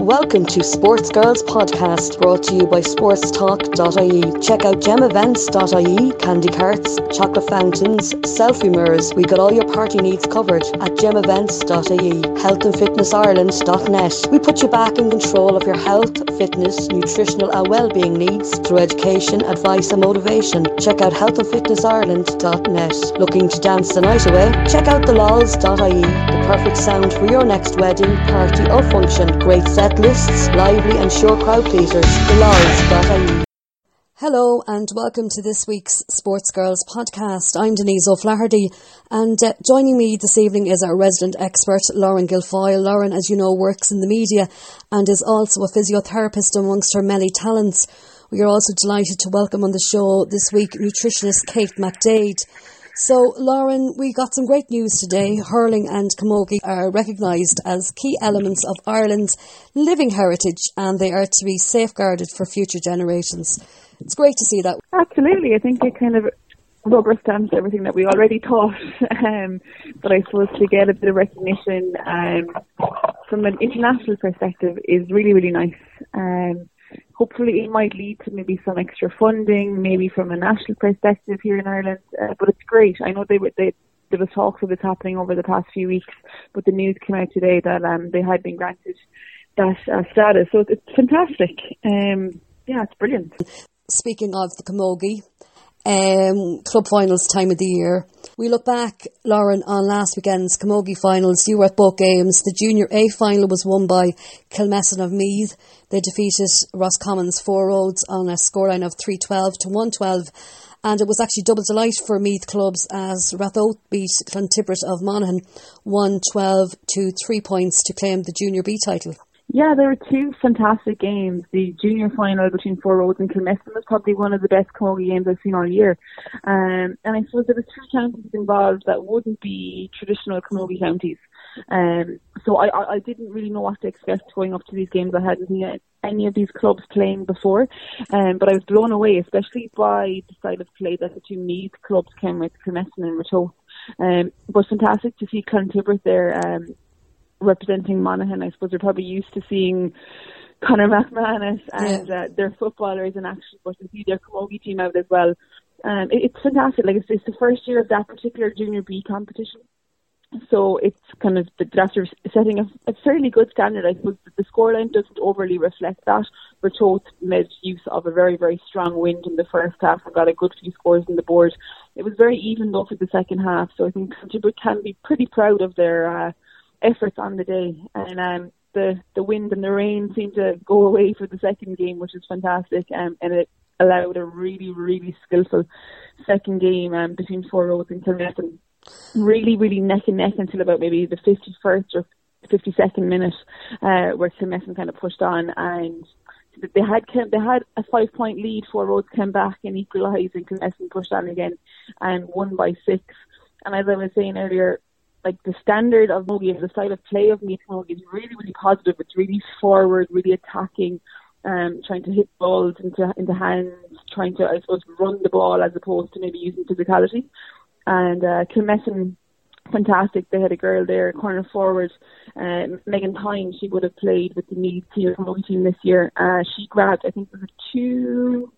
Welcome to Sports Girls Podcast, brought to you by sportstalk.ie. Check out gemevents.ie, candy carts, chocolate fountains, selfie mirrors. We got all your party needs covered at gemevents.ie. Healthandfitnessireland.net. We put you back in control of your health, fitness, nutritional and well-being needs through education, advice and motivation. Check out healthandfitnessireland.net. Looking to dance the night away? Check out thelols.ie, the perfect sound for your next wedding, party or function. Great set lists, lively and sure crowd pleasers. TheLaws.ie. Hello and welcome to this week's Sports Girls podcast. I'm Denise O'Flaherty and uh, joining me this evening is our resident expert Lauren Guilfoyle. Lauren, as you know, works in the media and is also a physiotherapist amongst her many talents. We are also delighted to welcome on the show this week nutritionist Kate McDade. So, Lauren, we got some great news today. Hurling and camogie are recognised as key elements of Ireland's living heritage and they are to be safeguarded for future generations. It's great to see that. Absolutely. I think it kind of rubber stamps everything that we already thought. Um, but I suppose to get a bit of recognition um, from an international perspective is really, really nice. Um, hopefully it might lead to maybe some extra funding, maybe from a national perspective here in Ireland. Uh, but it's great. I know they were they there was talks of this happening over the past few weeks, but the news came out today that um, they had been granted that uh, status. So it's fantastic. Um, yeah, it's brilliant. Speaking of the camogie, um, club finals time of the year. We look back, Lauren, on last weekend's Camogie finals. You were at both games. The Junior A final was won by Kilmessan of Meath. They defeated Roscommons Four Roads on a scoreline of 312 to 112. And it was actually double delight for Meath clubs as Ratoath beat Clontibret of Monaghan 112 to 3 points to claim the Junior B title. Yeah, there were two fantastic games. The junior final between Four Roads and Kilmessan was probably one of the best camogie games I've seen all year. Um, and I suppose there were three counties involved that wouldn't be traditional camogie counties. Um, so I, I, I didn't really know what to expect going up to these games. I hadn't seen any of these clubs playing before, um, but I was blown away, especially by the style of play that the two Meath clubs came with, Kilmessan and Ratoath. Um, but fantastic to see Clontibret there. Um, representing Monaghan, I suppose they're probably used to seeing Conor McManus and yeah. uh, their footballers in action, but to see their camogie team out as well. Um, it, it's fantastic. Like it's, it's the first year of that particular Junior B competition. So it's kind of the after setting a, a fairly good standard. I suppose the scoreline doesn't overly reflect that. Ratoath made use of a very, very strong wind in the first half and got a good few scores on the board. It was very even though for the second half, so I think Clontibret can be pretty proud of their uh, efforts on the day, and um, the the wind and the rain seemed to go away for the second game, which is fantastic, um, and it allowed a really really skillful second game um, between Four Roads and Kilmessan. Really, really neck and neck until about maybe the 51st or 52nd minute, uh, where Kilmessan kind of pushed on and they had they had a five point lead. Four Roads came back and equalised, and Kilmessan pushed on again and won by six. And as I was saying earlier, like the standard of camogie and the style of play of Meath camogie is really, really positive. It's really forward, really attacking, um, trying to hit balls into into hands, trying to I suppose run the ball as opposed to maybe using physicality. And uh, Kilmessan, fantastic. They had a girl there, corner forward, uh, Megan Tyne. She would have played with the Meath promotion team this year. Uh, she grabbed, I think, it was a two,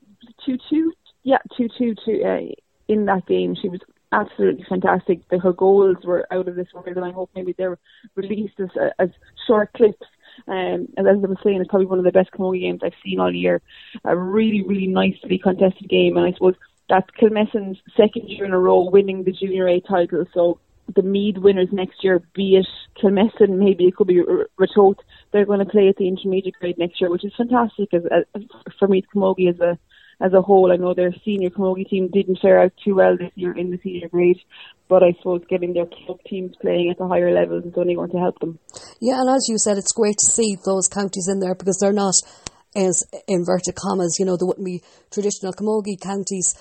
two, two, yeah, two, two, two. Uh, in that game, she was absolutely fantastic. The, her goals were out of this world, and I hope maybe they're released as, as short clips. Um, and as I was saying, it's probably one of the best camogie games I've seen all year. A really, really nicely contested game, and I suppose that's Kilmessan's second year in a row winning the Junior A title. So the Meath winners next year, be it Kilmessan, maybe it could be Ratoath, they're going to play at the intermediate grade next year, which is fantastic as, as for Meath Camogie as a as a whole. I know their senior camogie team didn't fare out too well this year in the senior grade, but I suppose getting their club teams playing at the higher levels is only going to help them. Yeah, and as you said, it's great to see those counties in there because they're not, as inverted commas, you know, there wouldn't be traditional camogie counties.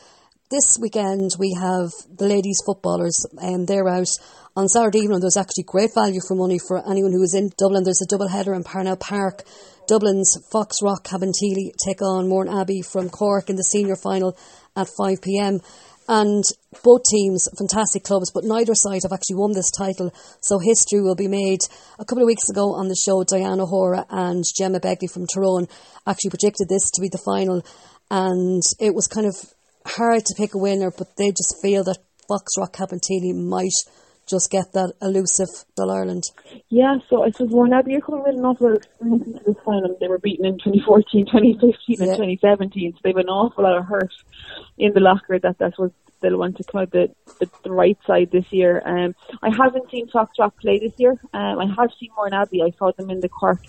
This weekend we have the ladies footballers and they're out on Saturday evening. There's actually great value for money for anyone who is in Dublin. There's a double header in Parnell Park Dublin's Foxrock Cabinteely take on Mourneabbey from Cork in the senior final at 5pm. And both teams, fantastic clubs, but neither side have actually won this title. So history will be made. A couple of weeks ago on the show, Diana O'Hora and Gemma Begley from Tyrone actually predicted this to be the final. And it was kind of hard to pick a winner, but they just feel that Foxrock Cabinteely might just get that elusive All Ireland. Yeah, so I suppose Mourneabbey are coming with an awful lot of experience into this final. They were beaten in 2014, 2015 yeah. and 2017, so they have an awful lot of hurt in the locker that that was they'll want to come out the, the, the right side this year. Um, I haven't seen Foxrock play this year. Um, I have seen Mourneabbey. I saw them in the Cork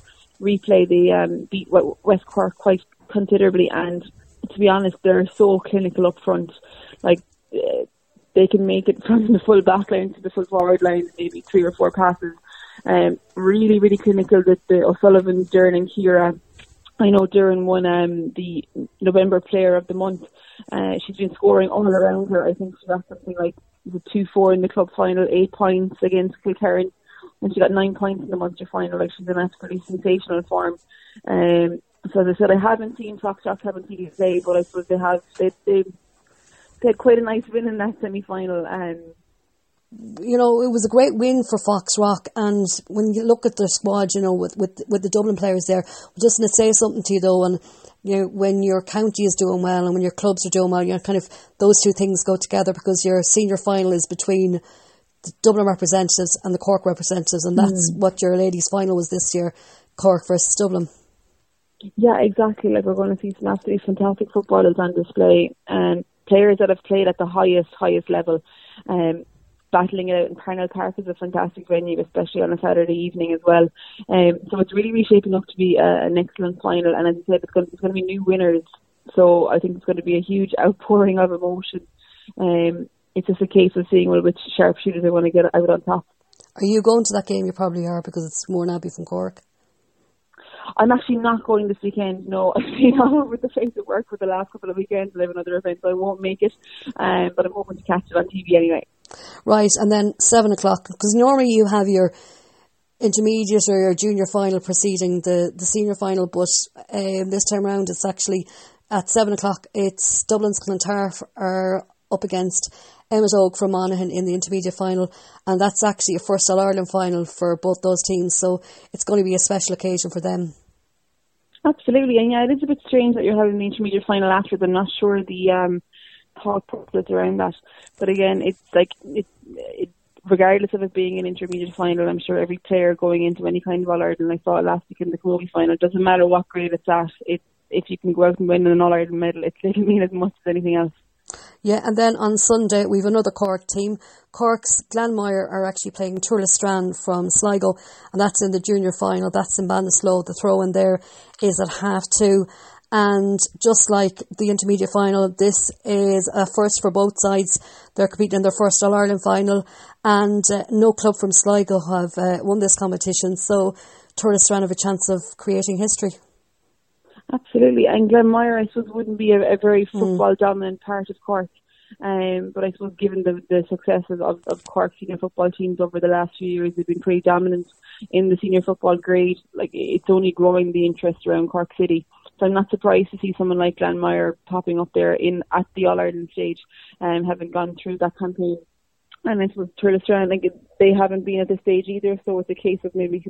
replay. They um, beat West Cork quite considerably, and to be honest, they're so clinical up front. Like uh, they can make it from the full back line to the full forward line, maybe three or four passes. Um, really, really clinical that the O'Sullivan, Doireann and Ciara. I know Doireann won um, the November Player of the Month. Uh, she's been scoring all around her. I think she got something like the two four in the club final, eight points against Kilkerran, and she got nine points in the Munster final. Like she's in absolutely sensational form. Um, so as I said, I haven't seen Foxrock, haven't seen play, but I suppose they have. They, they they had quite a nice win in that semi final. and you know, it was a great win for Foxrock. And when you look at their squad, you know, with, with, with the Dublin players there, I'm just going to say something to you though. And, you know, when your county is doing well and when your clubs are doing well, you know, kind of those two things go together because your senior final is between the Dublin representatives and the Cork representatives. And that's mm. what your ladies' final was this year Cork versus Dublin. Yeah, exactly. Like we're going to see some absolutely fantastic footballers on display. And players that have played at the highest, highest level. Um, battling it out in Parnell Park is a fantastic venue, especially on a Saturday evening as well. Um, so it's really, really shaping up to be a, an excellent final. And as I said, it's going, it's going to be new winners. So I think it's going to be a huge outpouring of emotion. Um, it's just a case of seeing well, which sharpshooters they want to get out on top. Are you going to that game? You probably are because it's Mourneabbey from Cork. I'm actually not going this weekend. No, I've been all over the place at work for the last couple of weekends. I have another event, so I won't make it. Um, but I'm hoping to catch it on TV anyway. Right, and then seven o'clock because normally you have your intermediate or your junior final preceding the the senior final, but um, this time around it's actually at seven o'clock. It's Dublin's Clontarf are up against Emmet from Monaghan in the intermediate final, and that's actually a first All Ireland final for both those teams. So it's going to be a special occasion for them. Absolutely, and yeah, it is a bit strange that you're having the intermediate final after. I'm not sure the um, thought process around that, but again, it's like it, it regardless of it being an intermediate final, I'm sure every player going into any kind of All Ireland, I saw it last week in the Camogie final, doesn't matter what grade it's at, it, if you can go out and win an All Ireland medal, it, it'll mean as much as anything else. Yeah, and then on Sunday we've another Cork team. Cork's Glanmire are actually playing Tourlestrane from Sligo, and that's in the junior final. That's in Ballinasloe. The throw in there is at half two. And just like the intermediate final, this is a first for both sides. They're competing in their first All Ireland final, and uh, no club from Sligo have uh, won this competition. So Tourlestrane have a chance of creating history. Absolutely, and Glanmire, I suppose, wouldn't be a, a very hmm. football dominant part of Cork. Um, but I suppose given the, the successes of, of Cork senior football teams over the last few years, they've been pretty dominant in the senior football grade. Like it's only growing the interest around Cork City. So I'm not surprised to see someone like Glanmire popping up there in at the All Ireland stage, um, having gone through that campaign. And I suppose Tourlestrane, like they haven't been at the stage either, so it's a case of maybe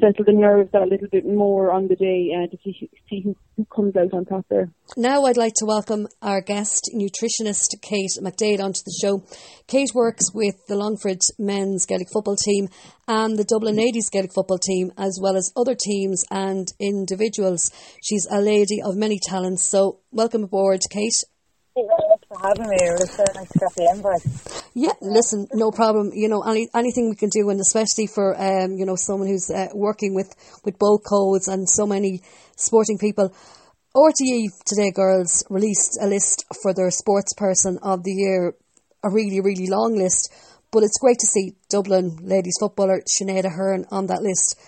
settle the nerves a little bit more on the day uh, to see, see who, who comes out on top there. Now I'd like to welcome our guest, nutritionist Kate McDade, onto the show. Kate works with the Longford men's Gaelic football team and the Dublin ladies Gaelic football team, as well as other teams and individuals. She's a lady of many talents. So welcome aboard, Kate for having me. So nice to get the invite. Yeah, listen, no problem. You know, any, anything we can do, and especially for um, you know someone who's uh, working with with both codes and so many sporting people. RTE today, girls released a list for their sports person of the year, a really really long list. But it's great to see Dublin ladies footballer Sinead Aherne on that list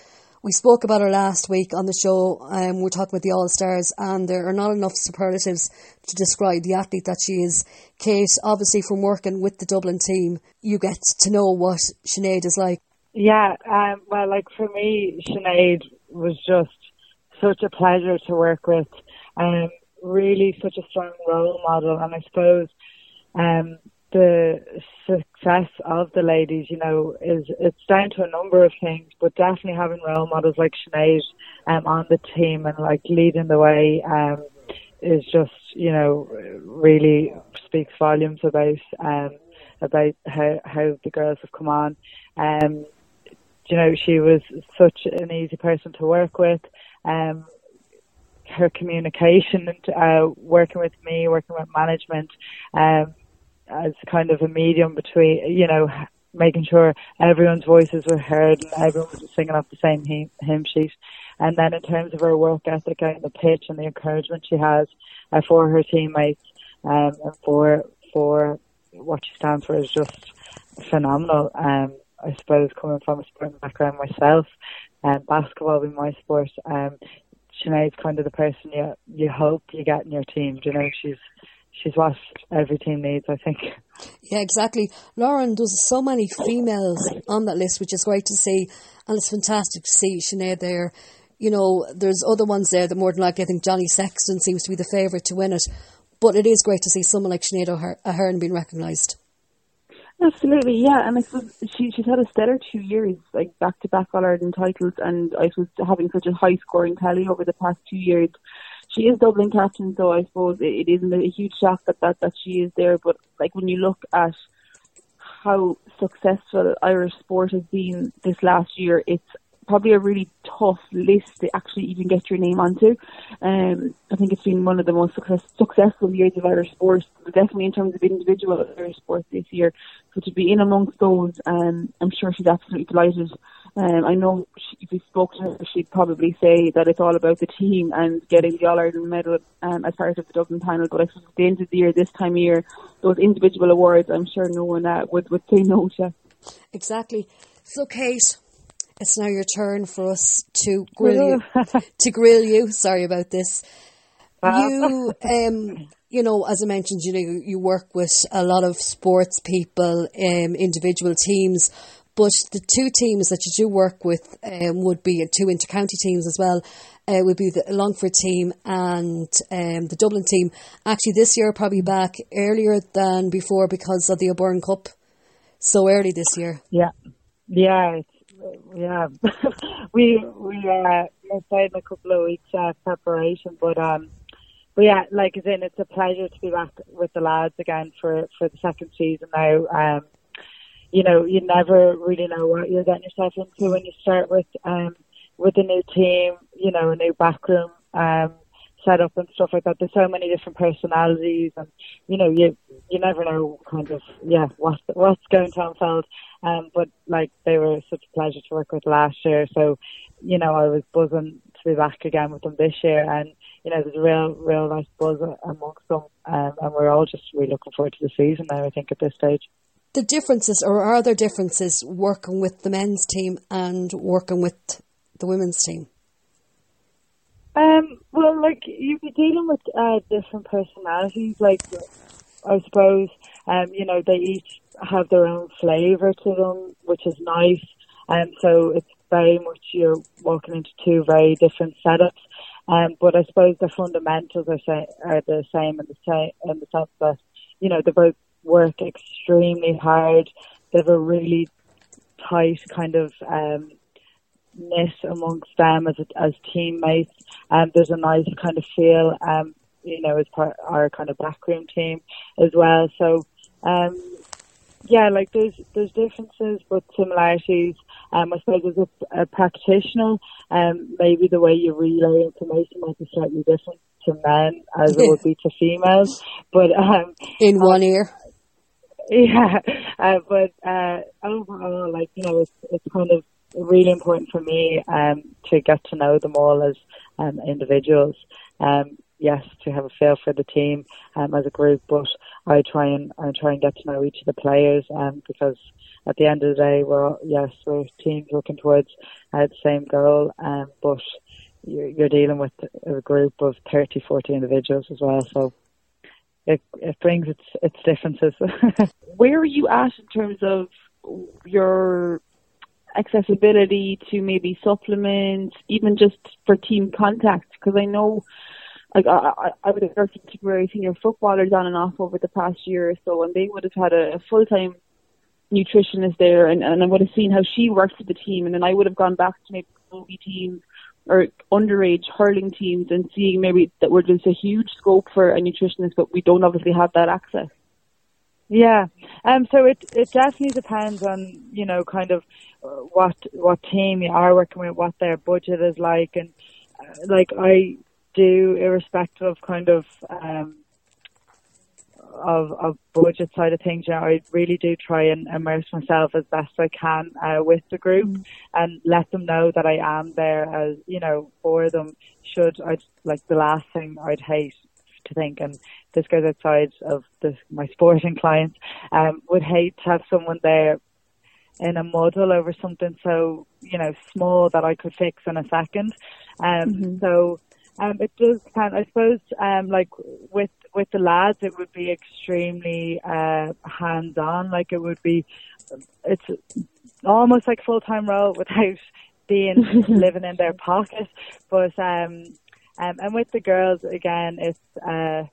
we spoke about her last week on the show. Um, we're talking about the All Stars, and there are not enough superlatives to describe the athlete that she is. Kate, obviously, from working with the Dublin team, you get to know what Sinead is like. Yeah, um, well, like for me, Sinead was just such a pleasure to work with. Um, really, such a strong role model, and I suppose um, the success of the ladies, you know, is it's down to a number of things, but definitely having role models like Sinead um, on the team and like leading the way um, is just, you know, really speaks volumes about um, about how how the girls have come on. Um, you know, she was such an easy person to work with. Um, her communication and uh, working with me, working with management, um, as kind of a medium between, you know, making sure everyone's voices were heard and everyone was singing off the same hymn, hymn sheet. And then in terms of her work ethic in the pitch and the encouragement she has uh, for her teammates um, and for for what she stands for is just phenomenal. Um, I suppose coming from a sporting background myself, um, basketball being my sport, um, Sinead's kind of the person you you hope you get in your team. You know, she's she's what every team needs, I think. Yeah, exactly. Lauren, there's so many females on that list, which is great to see, and it's fantastic to see Sinead there. You know, there's other ones there that more than likely I think Johnny Sexton seems to be the favourite to win it, but it is great to see someone like Sinead Aherne being recognised. Absolutely, yeah, and I suppose she she's had a stellar two years, like back to back All Ireland titles, and I was having such a high scoring tally over the past two years she is Dublin captain, so I suppose it, it isn't a huge shock that, that that she is there. But like when you look at how successful Irish sport has been this last year, it's probably a really tough list to actually even get your name onto. Um, I think it's been one of the most success, successful years of Irish sport, definitely in terms of individual Irish sport this year. So to be in amongst those, um, I'm sure she's absolutely delighted um, I know she, if we spoke to her, she'd probably say that it's all about the team and getting the All Ireland medal um, as part of the Dublin panel. But I suppose at the end of the year, this time of year, those individual awards, I'm sure no one uh, would, would say no to. Exactly. So, Kate, it's now your turn for us to grill you. to grill you. Sorry about this. You, um, you know, as I mentioned, you know, you work with a lot of sports people, um, individual teams. But the two teams that you do work with um, would be two intercounty teams as well. Uh, would be the Longford team and um, the Dublin team. Actually, this year probably back earlier than before because of the O'Byrne Cup. So early this year. Yeah, yeah, yeah. we we uh, played a couple of weeks uh, preparation, but um, but yeah, like as in, it's a pleasure to be back with the lads again for for the second season now. Um, you know, you never really know what you're getting yourself into when you start with um with a new team, you know, a new backroom um setup and stuff like that. There's so many different personalities and you know, you you never know kind of yeah, what what's going to unfold. Um but like they were such a pleasure to work with last year. So, you know, I was buzzing to be back again with them this year and you know, there's a real, real nice buzz amongst them, um, and we're all just really looking forward to the season now. I think at this stage the differences, or are there differences working with the men's team and working with the women's team? Um, well, like you'd be dealing with uh, different personalities. Like, I suppose, um, you know, they each have their own flavour to them, which is nice. And um, so it's very much you're walking into two very different setups. Um, but I suppose the fundamentals are, are the same in the same in the sense that you know they're both work extremely hard. They have a really tight kind of um, knit amongst them as as teammates. And um, there's a nice kind of feel, um, you know, as part our kind of backroom team as well. So, um, yeah, like there's there's differences but similarities. Um, I suppose as a, a practitioner, um, maybe the way you relay information might be slightly different to men as it would be to females. But um, in one ear. Yeah, uh, but uh, overall, like you know, it's it's kind of really important for me um, to get to know them all as um, individuals. Um, yes, to have a feel for the team um, as a group, but I try and I try and get to know each of the players um, because at the end of the day, we're yes, we're teams working towards uh, the same goal, um, but you're, you're dealing with a group of 30, 40 individuals as well. So it it brings its its differences. Where are you at in terms of your accessibility to maybe supplements, even just for team contact? Because I know like I, I would have worked with Tipperary senior footballers on and off over the past year or so, and they would have had a, a full time nutritionist there, and, and I would have seen how she works with the team, and then I would have gone back to maybe rugby teams or underage hurling teams and seeing maybe that we're just a huge scope for a nutritionist, but we don't obviously have that access. Yeah, um, so it it definitely depends on you know kind of uh, what what team you are working with, what their budget is like, and uh, like I do, irrespective of kind of um, of of budget side of things, you know, I really do try and immerse myself as best I can uh, with the group mm. and let them know that I am there as you know for them. Should I like the last thing I'd hate to think, and this goes outside of my sporting clients, um, would hate to have someone there in a muddle over something so you know small that I could fix in a second. Um, mm-hmm. So um, it does depend. I suppose um, like with with the lads, it would be extremely uh, hands on. Like it would be, it's almost like full time role without being living in their pocket. But um, um, and with the girls again, it's uh,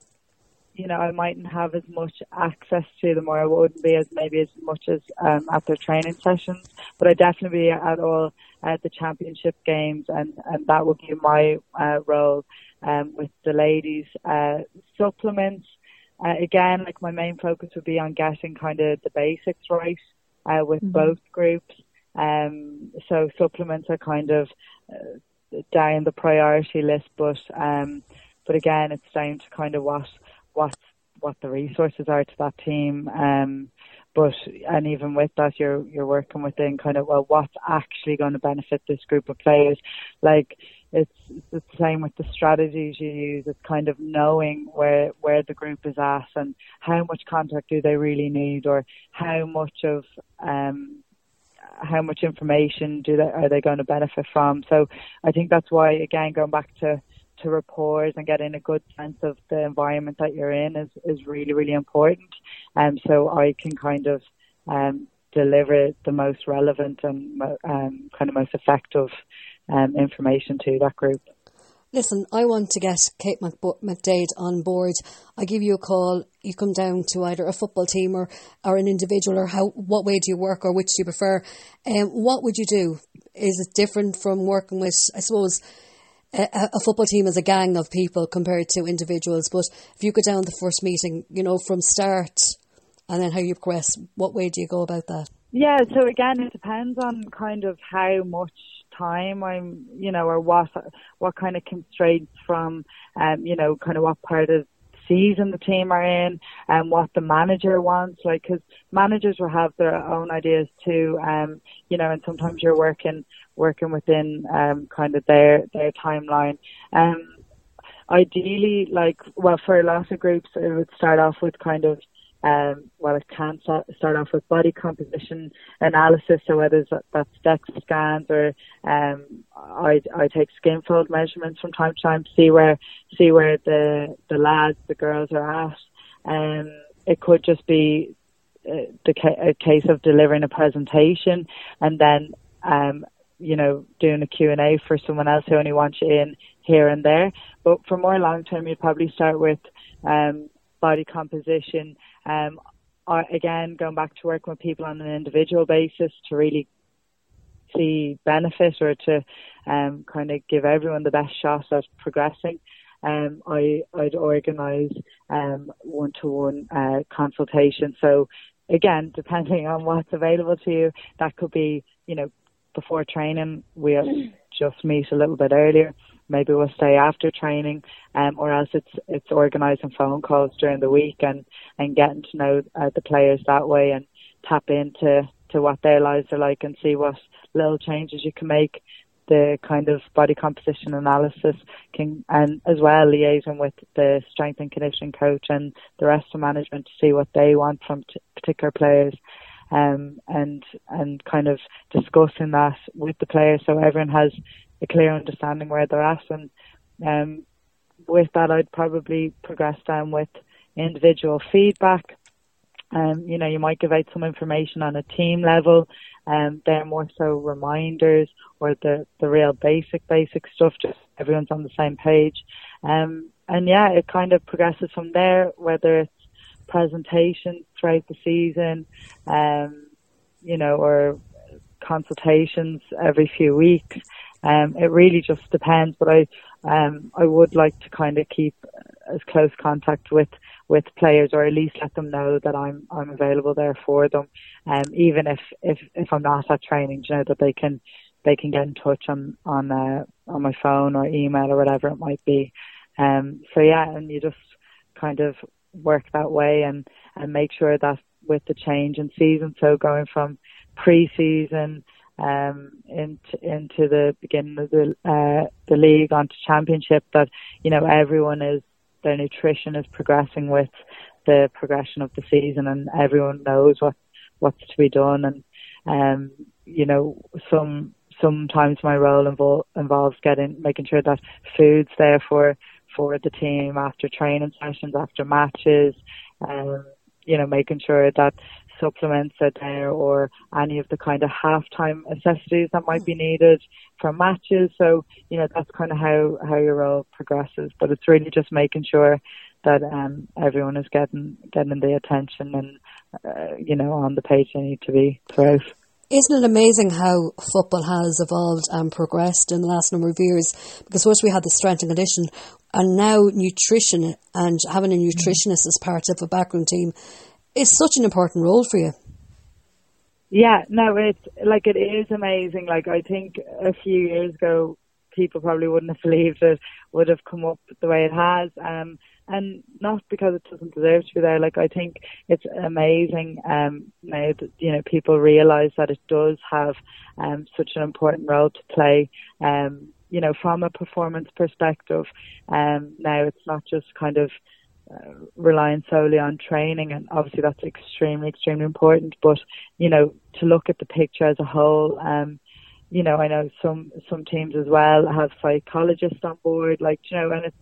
you know I mightn't have as much access to them, or I wouldn't be as maybe as much as um, at their training sessions. But I definitely be at all at the championship games, and and that would be my uh, role um, with the ladies. Uh, supplements, uh, again, like my main focus would be on getting kind of the basics right uh, with mm-hmm. both groups. Um, so supplements are kind of uh, down the priority list, but um, but again, it's down to kind of what what what the resources are to that team. Um, but and even with that, you're you're working within kind of well, what's actually going to benefit this group of players. Like it's, it's the same with the strategies you use. It's kind of knowing where where the group is at and how much contact do they really need, or how much of um, how much information do they are they going to benefit from. So I think that's why again going back to to rapport and getting a good sense of the environment that you're in is, is really, really important. And um, so I can kind of um, deliver the most relevant and um, kind of most effective um, information to that group. Listen, I want to get Kate McDade on board. I give you a call. You come down to either a football team or, or an individual, or how what way do you work, or which do you prefer? Um, what would you do? Is it different from working with, I suppose, a, a, football team is a gang of people compared to individuals. But if you go down the first meeting, you know, from start and then how you progress, what way do you go about that? Yeah, so again, it depends on kind of how much time I'm, you know, or what what kind of constraints from, um, you know, kind of what part of season the team are in and what the manager wants. Like, because managers will have their own ideas too. Um, you know, and sometimes you're working working within um kind of their their timeline. Um, ideally, like, well, for a lot of groups, it would start off with kind of um, well, it can start off with body composition analysis, so whether that's DEXA scans or um, I, I take skin fold measurements from time to time to see where see where the the lads, the girls are at. Um, it could just be uh, the ca- a case of delivering a presentation and then um, you know doing a Q and A for someone else who only wants you in here and there. But for more long term, you'd probably start with um, body composition um, again, going back to working with people on an individual basis to really see benefit or to um, kind of give everyone the best shot at progressing. Um, I, I'd organise um, one-to-one uh, consultation. So again, depending on what's available to you, that could be, you know, before training, we'll just meet a little bit earlier maybe we'll stay after training, um, or else it's it's organising phone calls during the week and and getting to know uh, the players that way and tap into to what their lives are like and see what little changes you can make. The kind of body composition analysis can, and as well liaising with the strength and conditioning coach and the rest of management to see what they want from t- particular players. Um, and and kind of discussing that with the players so everyone has a clear understanding where they're at. And um, with that, I'd probably progress down with individual feedback. Um, you know, you might give out some information on a team level. Um, they're more so reminders or the, the real basic, basic stuff, just everyone's on the same page. Um, and yeah, it kind of progresses from there, whether it's presentations throughout the season, um, you know, or consultations every few weeks. Um, it really just depends, but I, um, I would like to kind of keep as close contact with, with players or at least let them know that I'm, I'm available there for them. Um, even if, if, if I'm not at training, you know, that they can, they can get in touch on, on, uh, on my phone or email or whatever it might be. Um, so yeah, and you just kind of work that way and, and make sure that with the change in season, so going from pre-season um, into into the beginning of the uh, the league onto championship, that you know everyone is their nutrition is progressing with the progression of the season, and everyone knows what what's to be done, and um, you know some sometimes my role invol- involves getting making sure that food's there for for the team after training sessions, after matches, um, you know, making sure that supplements are there or any of the kind of halftime necessities that might be needed for matches. So, you know, that's kind of how, how your role progresses. But it's really just making sure that um, everyone is getting getting the attention and uh, you know on the page they need to be throughout. Isn't it amazing how football has evolved and progressed in the last number of years? Because first we had the strength and condition, and now nutrition and having a nutritionist as part of a background team is such an important role for you. Yeah, no, it's like it is amazing. Like I think a few years ago, people probably wouldn't have believed it would have come up the way it has. Um, and not because it doesn't deserve to be there. Like I think it's amazing um, now you know people realise that it does have um, such an important role to play. Um, you know, from a performance perspective, um, now it's not just kind of uh, relying solely on training, and obviously that's extremely, extremely important. But you know, to look at the picture as a whole, um, you know, I know some some teams as well have psychologists on board, like you know, and it's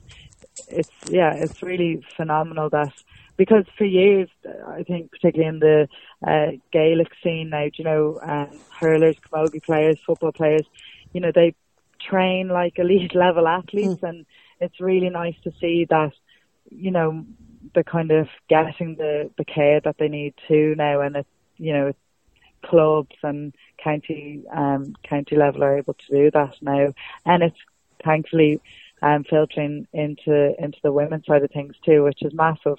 it's yeah, it's really phenomenal that because for years, I think particularly in the uh, Gaelic scene now, you know, um, hurlers, camogie players, football players, you know, they train like elite level athletes, mm. and it's really nice to see that, you know, they're kind of getting the the care that they need to now, and it's you know, clubs and county um county level are able to do that now, and it's thankfully um, filtering into into the women's side of things too, which is massive.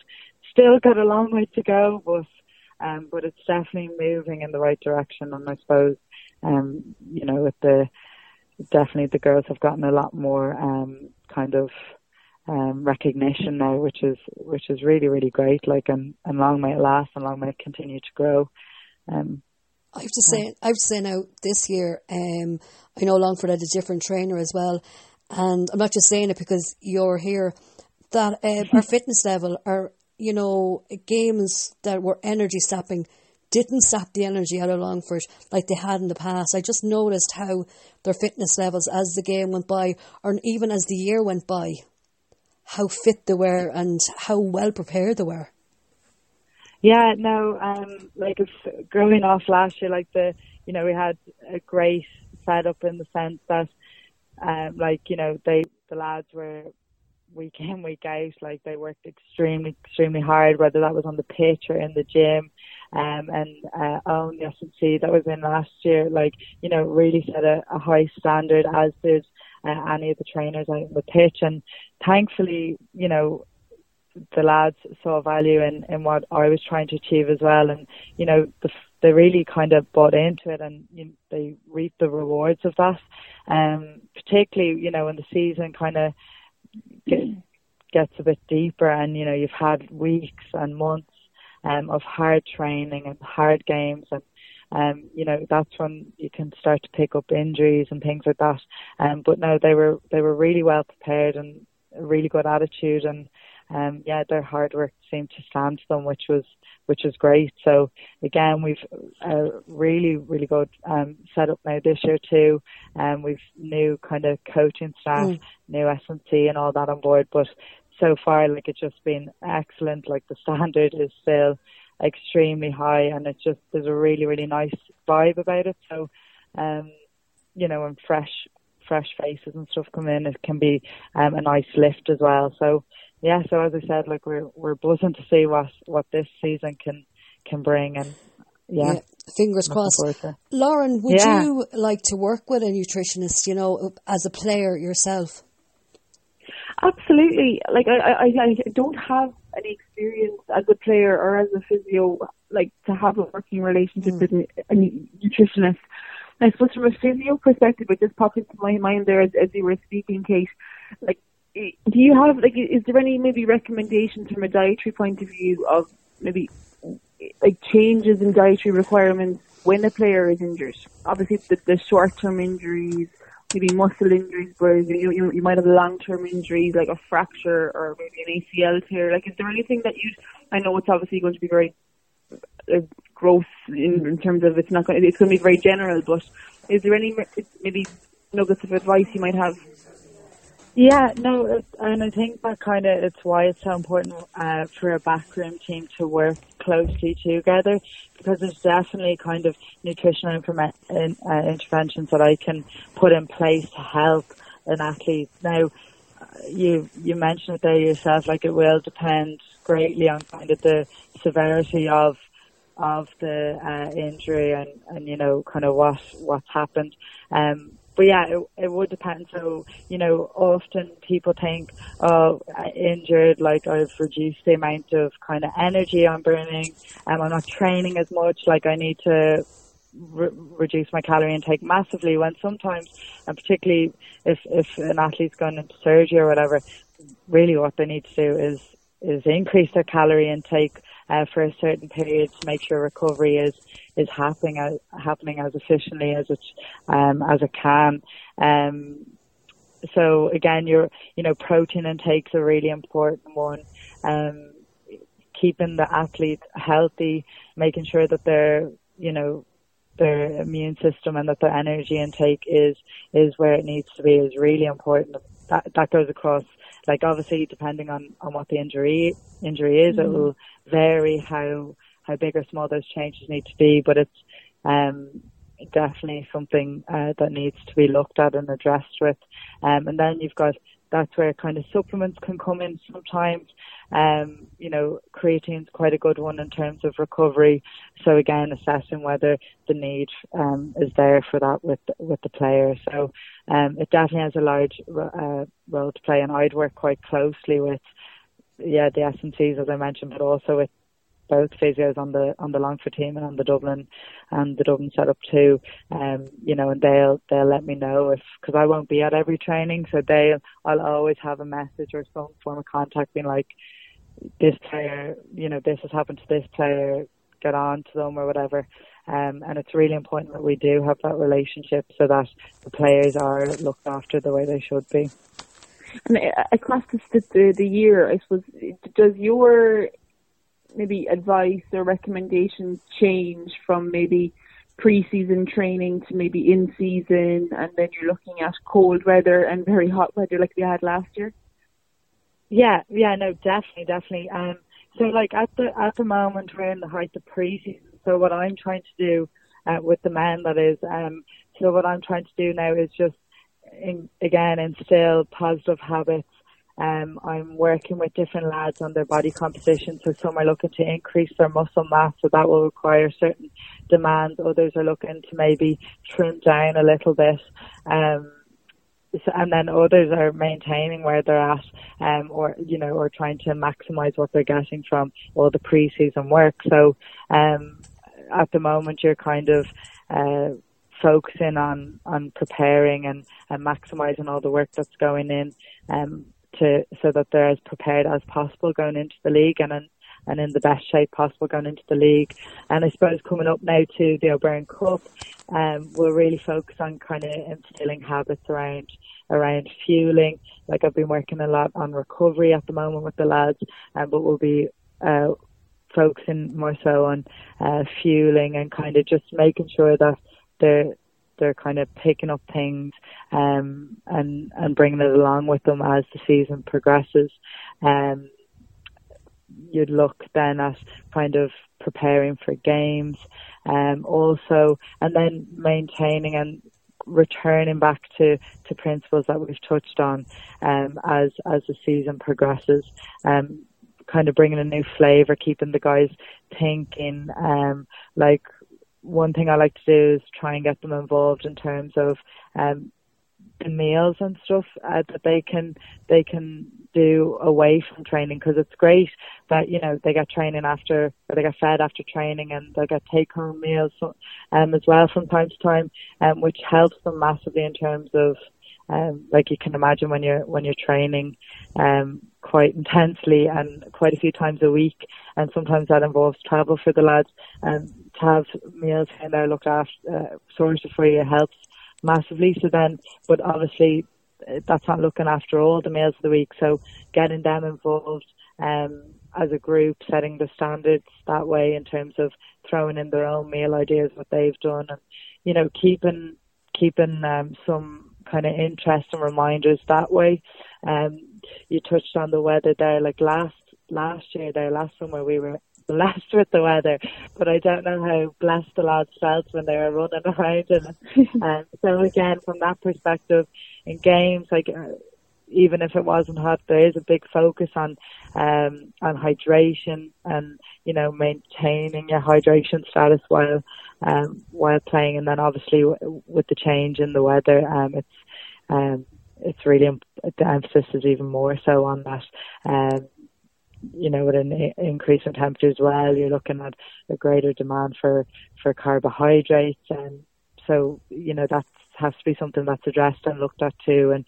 Still got a long way to go, but um, but it's definitely moving in the right direction. And I suppose, um, you know, with the definitely the girls have gotten a lot more um, kind of um, recognition now, which is which is really really great. Like and and long may it last, and long may it continue to grow. Um, I have to say, I have to say now this year, um, I know Longford had a different trainer as well, and I'm not just saying it because you're here, that uh, our fitness level, our, you know, games that were energy sapping didn't sap the energy out of Longford like they had in the past. I just noticed how their fitness levels as the game went by, or even as the year went by, how fit they were and how well prepared they were. Yeah, no, um, like it's growing off last year, like the, you know, we had a great setup in the sense that um, like you know, they the lads were week in week out. Like they worked extremely extremely hard, whether that was on the pitch or in the gym. Um, and uh, own the SNC that was in last year, like you know, really set a, a high standard, as did uh, any of the trainers out on the pitch. And thankfully, you know, the lads saw value in, in what I was trying to achieve as well. And, you know, the, they really kind of bought into it and you know, they reaped the rewards of that. Um, particularly, you know, when the season kind of get, gets a bit deeper and, you know, you've had weeks and months um, of hard training and hard games and um, you know, that's when you can start to pick up injuries and things like that. Um, but no, they were they were really well prepared and a really good attitude and um, yeah, their hard work seemed to stand to them, which was which is great. So again, we've a really really good um, setup now this year too, and um, we've new kind of coaching staff, mm. new SNC and all that on board. But so far, like it's just been excellent. Like the standard is still extremely high, and it's just there's a really really nice vibe about it. So, um, you know, and fresh fresh faces and stuff come in, it can be um, a nice lift as well. So yeah, so as I said, like we're we're buzzing to see what what this season can can bring, and yeah. yeah fingers crossed. Lauren, would yeah. you like to work with a nutritionist? You know, as a player yourself. Absolutely. Like I, I, I don't have any experience as a player or as a physio, like to have a working relationship mm. with a nutritionist. I suppose from a physio perspective, it just popped into my mind there as, as you were speaking, Kate. Like, do you have like, is there any maybe recommendations from a dietary point of view of maybe like changes in dietary requirements when a player is injured? Obviously, the, the short-term injuries, maybe muscle injuries, whereas you, you you might have long-term injuries like a fracture or maybe an ACL tear. Like, is there anything that you? I know it's obviously going to be very uh, gross in, in terms of it's not going. It's going to be very general, but is there any maybe nuggets of advice you might have? Yeah, no, and I think that kind of it's why it's so important uh, for a backroom team to work closely together because there's definitely kind of nutritional informa- in, uh, interventions that I can put in place to help an athlete. Now, you you mentioned it there yourself, like it will depend greatly on kind of the severity of of the uh, injury and, and you know kind of what what's happened. Um, but yeah, it, it would depend. So, you know, often people think, oh, injured, like I've reduced the amount of kind of energy I'm burning, and I'm not training as much, like I need to re- reduce my calorie intake massively. When sometimes, and particularly if, if an athlete's gone into surgery or whatever, really what they need to do is, is increase their calorie intake uh, for a certain period to make sure recovery is is happening as, happening as efficiently as it um, as it can. Um, so again, your you know protein intake's a really important one. Um, keeping the athlete healthy, making sure that their you know their immune system and that their energy intake is is where it needs to be is really important. That that goes across like obviously depending on on what the injury injury is, mm-hmm. it will vary how how big or small those changes need to be, but it's um, definitely something uh, that needs to be looked at and addressed with. Um, and then you've got that's where kind of supplements can come in sometimes. Um, you know, creatine's quite a good one in terms of recovery. So again, assessing whether the need um, is there for that with with the player. So um, it definitely has a large uh, role to play, and I'd work quite closely with yeah the SNCs as I mentioned, but also with both physios on the on the Longford team and on the Dublin and the Dublin setup too. Um, you know, and they'll they'll let me know if because I won't be at every training, so they I'll always have a message or some form of contact being like, this player, you know, this has happened to this player, get on to them or whatever. Um, and it's really important that we do have that relationship so that the players are looked after the way they should be. And uh, across the, the, the year, I suppose, does your maybe advice or recommendations change from maybe pre-season training to maybe in season and then you're looking at cold weather and very hot weather like we had last year? Yeah, yeah, no, definitely, definitely. Um, so like at the at the moment we're in the height of pre-season. So what I'm trying to do uh, with the men, that is, um, so what I'm trying to do now is just in, again instill positive habits um, I'm working with different lads on their body composition. So some are looking to increase their muscle mass, so that will require certain demands. Others are looking to maybe trim down a little bit. Um, and then others are maintaining where they're at, um, or you know, or trying to maximise what they're getting from all the pre-season work. So, um, at the moment, you're kind of uh, focusing on on preparing and, and maximising all the work that's going in. Um, to so that they're as prepared as possible going into the league and in, and in the best shape possible going into the league. And I suppose coming up now to the O'Byrne Cup, um, we'll really focus on kind of instilling habits around around fueling. Like I've been working a lot on recovery at the moment with the lads, um, but we'll be uh, focusing more so on uh, fueling and kind of just making sure that they're they're kind of picking up things um, and and bringing it along with them as the season progresses. Um, you'd look then at kind of preparing for games, um, also, and then maintaining and returning back to, to principles that we've touched on um, as as the season progresses. Um, kind of bringing a new flavour, keeping the guys thinking. Um, like one thing I like to do is try and get them involved in terms of um, the meals and stuff uh, that they can they can do away from training because it's great that you know they get training after or they get fed after training and they get take home meals um, as well from time to time um, which helps them massively in terms of um, like you can imagine when you're when you're training um, quite intensely and quite a few times a week, and sometimes that involves travel for the lads. And to have meals here and there looked after, uh, sorted for you helps massively. So then, but obviously uh, that's not looking after all the meals of the week. So getting them involved um, as a group, setting the standards that way in terms of throwing in their own meal ideas, what they've done, and you know keeping keeping um, some kind of interest and reminders that way. Um, you touched on the weather there, like last last year there, last summer we were blessed with the weather, but I don't know how blessed the lads felt when they were running around And um, so again, from that perspective, in games like. Uh, even if it wasn't hot, there is a big focus on um, on hydration and you know maintaining your hydration status while um, while playing, and then obviously w- with the change in the weather, um, it's um, it's really the emphasis is even more so on that. Um, you know, with an increase in temperature as well, you're looking at a greater demand for for carbohydrates, and so you know that has to be something that's addressed and looked at too. And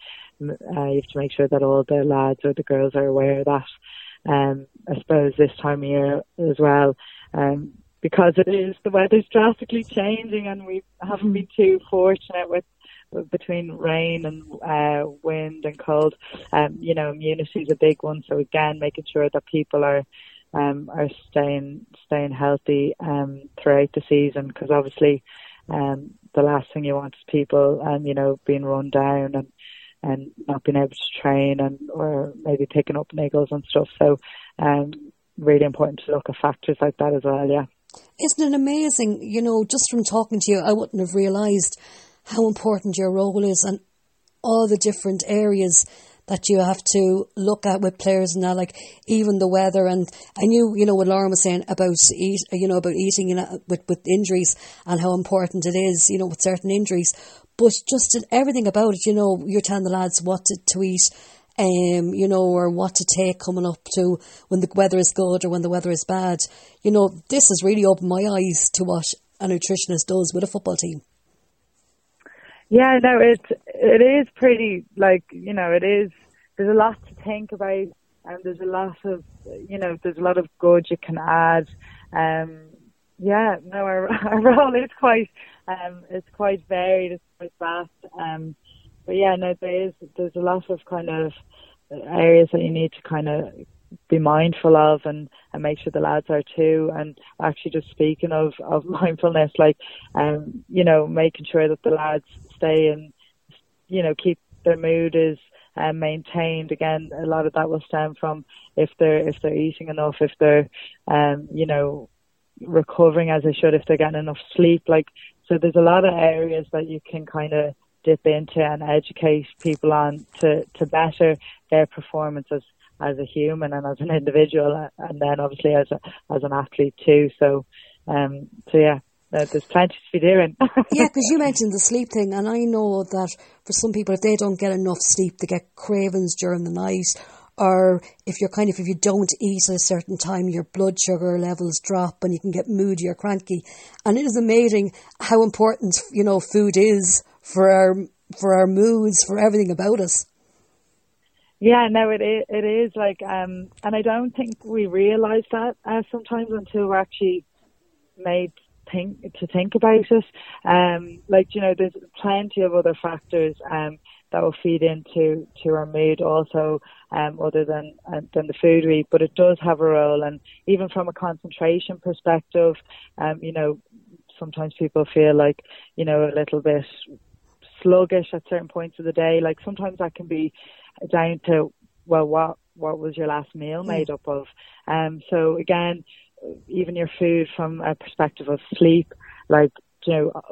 uh, you have to make sure that all the lads or the girls are aware of that. Um, I suppose this time of year as well, um, because it is the weather's drastically changing, and we haven't been too fortunate with between rain and uh, wind and cold. Um, you know, immunity is a big one. So again, making sure that people are um, are staying staying healthy um, throughout the season because obviously um, the last thing you want is people um, you know being run down and and not being able to train and or maybe picking up niggles and stuff. So um, really important to look at factors like that as well. Yeah. Isn't it amazing? You know, just from talking to you, I wouldn't have realised how important your role is and all the different areas that you have to look at with players and that, like even the weather. And I knew, you know, what Lauren was saying about eat, you know, about eating you know, with with injuries and how important it is, you know, with certain injuries. But just in everything about it, you know, you're telling the lads what to, to eat, um, you know, or what to take coming up to when the weather is good or when the weather is bad. You know, this has really opened my eyes to what a nutritionist does with a football team. Yeah, no, it it is pretty like you know it is. There's a lot to think about, and there's a lot of you know there's a lot of good you can add. Um, yeah, no, our, our role is quite um, it's quite varied, it's quite vast. Um, but yeah, no, there is there's a lot of kind of areas that you need to kind of be mindful of and, and make sure the lads are too. And actually just speaking of, of mindfulness, like, um, you know, making sure that the lads stay and, you know, keep their mood is um, maintained. Again, a lot of that will stem from if they're, if they're eating enough, if they're, um, you know, recovering as they should, if they're getting enough sleep. Like, so there's a lot of areas that you can kind of dip into and educate people on to, to better their performances as a human and as an individual, and then obviously as a, as an athlete too. So, um, so yeah, there's plenty to be doing. yeah, because you mentioned the sleep thing, and I know that for some people, if they don't get enough sleep, they get cravings during the night, or if you're kind of if you don't eat at a certain time, your blood sugar levels drop, and you can get moody or cranky. And it is amazing how important you know food is for our for our moods, for everything about us. Yeah, no, it is, it is like, um, and I don't think we realise that uh, sometimes until we're actually made think to think about it. Um, like you know, there's plenty of other factors um, that will feed into to our mood also, um, other than uh, than the food we eat. But it does have a role, and even from a concentration perspective, um, you know, sometimes people feel like you know a little bit sluggish at certain points of the day. Like sometimes that can be down to well, what what was your last meal hmm. made up of? Um, so again, even your food from a perspective of sleep, like you know,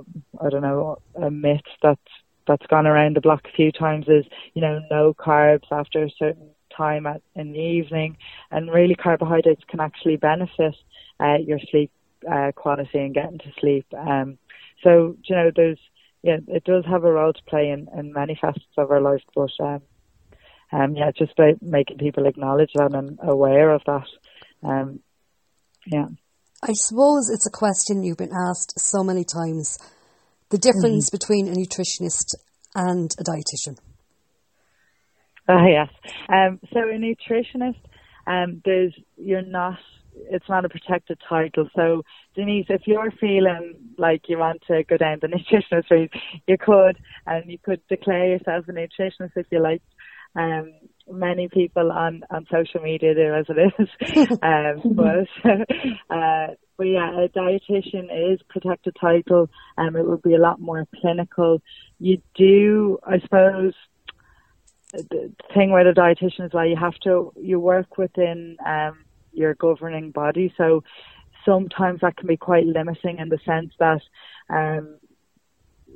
I don't know, a myth that that's gone around the block a few times is, you know, no carbs after a certain time at, in the evening. And really carbohydrates can actually benefit uh, your sleep uh, quality and getting to sleep. Um, so, you know, there's, yeah, it does have a role to play in, in many facets of our life, but, um, um, yeah, just by making people acknowledge that and aware of that. Um, yeah. I suppose it's a question you've been asked so many times the difference mm-hmm. between a nutritionist and a dietitian. Uh, yes. Um, so a nutritionist, um, there's you're not. It's not a protected title. So Denise, if you're feeling like you want to go down the nutritionist route, you could, and you could declare yourself a nutritionist if you like. Um, many people on, on social media do as it is. um, but, uh, but yeah, a dietitian is protected title. Um, it would be a lot more clinical. You do, I suppose, the thing with a dietitian is like you have to, you work within, um, your governing body. So sometimes that can be quite limiting in the sense that, um,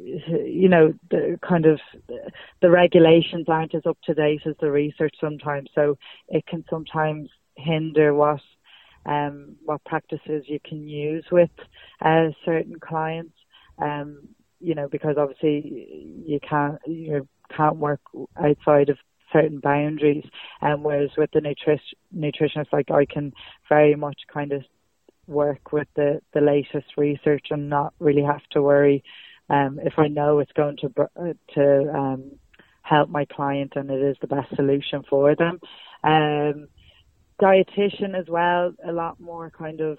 you know the kind of the regulations aren't as up to date as the research sometimes so it can sometimes hinder what um what practices you can use with uh, certain clients. Um you know because obviously you can't you can't work outside of certain boundaries and um, whereas with the nutri- nutritionist like I can very much kind of work with the the latest research and not really have to worry um, if I know it's going to uh, to um, help my client and it is the best solution for them. Um, dietitian as well, a lot more kind of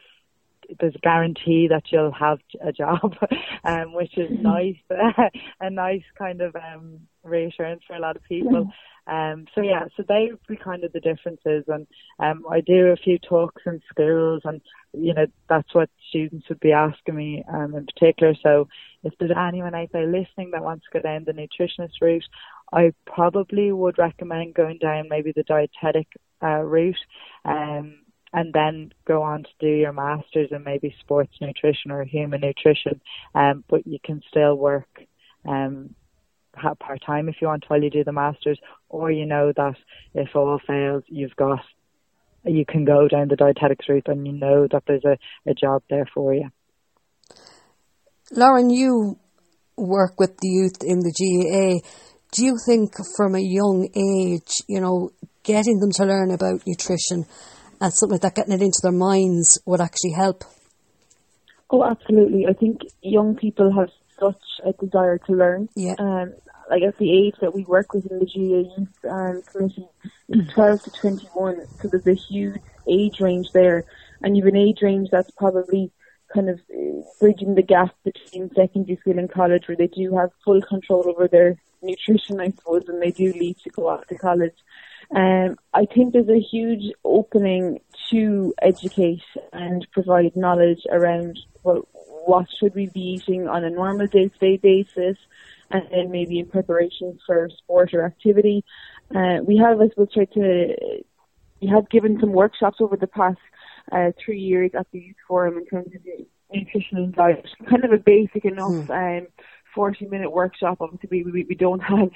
there's a guarantee that you'll have a job, um, which is nice, a nice kind of um, reassurance for a lot of people. Um, so yeah, so they would be kind of the differences, and um, I do a few talks in schools, and you know that's what students would be asking me um, in particular. So if there's anyone out there listening that wants to go down the nutritionist route, I probably would recommend going down maybe the dietetic uh, route. Um, and then go on to do your masters in maybe sports nutrition or human nutrition. Um, but you can still work um, part time if you want while you do the masters, or you know that if all fails, you've got you can go down the dietetics route and you know that there's a, a job there for you. Lauren, you work with the youth in the GAA. Do you think from a young age, you know, getting them to learn about nutrition and something like that, getting it into their minds would actually help? Oh, absolutely. I think young people have such a desire to learn. Yeah. Um, like at the age that we work with in the GAA Youth um, Committee is 12 to 21, so there's a huge age range there, and you've an age range that's probably kind of uh, bridging the gap between secondary school and college, where they do have full control over their nutrition, I suppose, and they do leave to go off to college. Um, I think there's a huge opening to educate and provide knowledge around what what should we be eating on a normal day-to-day basis, and then maybe in preparation for sport or activity. Uh, we have, I suppose, tried to, we have given some workshops over the past uh, three years at the Youth Forum in terms of nutrition and diet. Kind of a basic enough mm. um, 40 minute workshop. Obviously, we, we, we don't have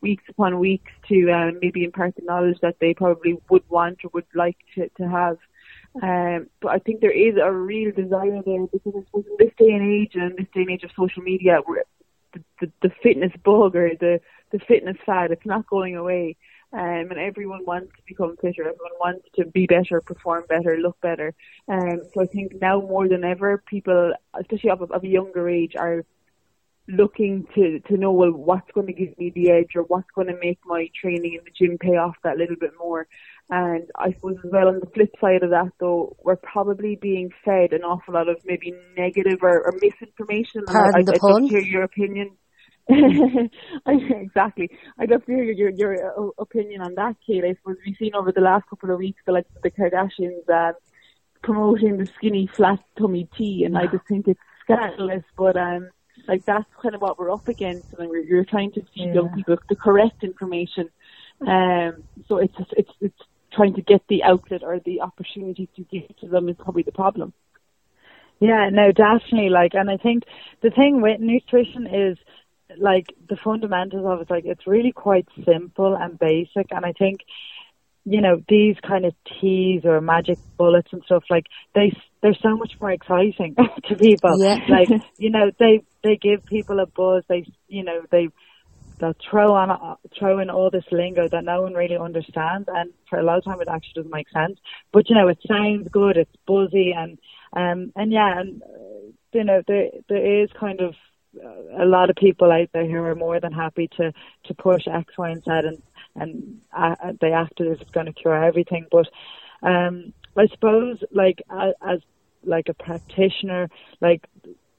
weeks upon weeks to um, maybe impart the knowledge that they probably would want or would like to, to have. Um, but I think there is a real desire there because in this day and age and this day and age of social media, the, the, the fitness bug or the, the fitness fad, it's not going away. Um, and everyone wants to become fitter. Everyone wants to be better, perform better, look better. Um, so I think now more than ever, people, especially of, of a younger age, are looking to to know well what's going to give me the edge or what's going to make my training in the gym pay off that little bit more. And I suppose as well on the flip side of that though, we're probably being fed an awful lot of maybe negative or, or misinformation. Pardon I, the I'd pun. hear your opinion. exactly. I'd love to hear your, your, your opinion on that, Kate. I suppose we've seen over the last couple of weeks the like the Kardashians uh, promoting the skinny flat tummy tea, and I just think it's scandalous. But um, like that's kind of what we're up against, and we're, you're trying to feed yeah. young people the correct information. Um, so it's it's it's trying to get the outlet or the opportunity to give to them is probably the problem. Yeah, no, definitely. Like, and I think the thing with nutrition is like the fundamentals of it. Like, it's really quite simple and basic, and I think you know these kind of teas or magic bullets and stuff like they they're so much more exciting to people yeah. like you know they they give people a buzz they you know they they'll throw on throw in all this lingo that no one really understands, and for a lot of time it actually doesn't make sense. But you know, it sounds good, it's buzzy, and um and yeah, and uh, you know there there is kind of a lot of people out there who are more than happy to to push X, Y, and Z, and and uh, they act as if it's going to cure everything. But um I suppose like as, as like a practitioner, like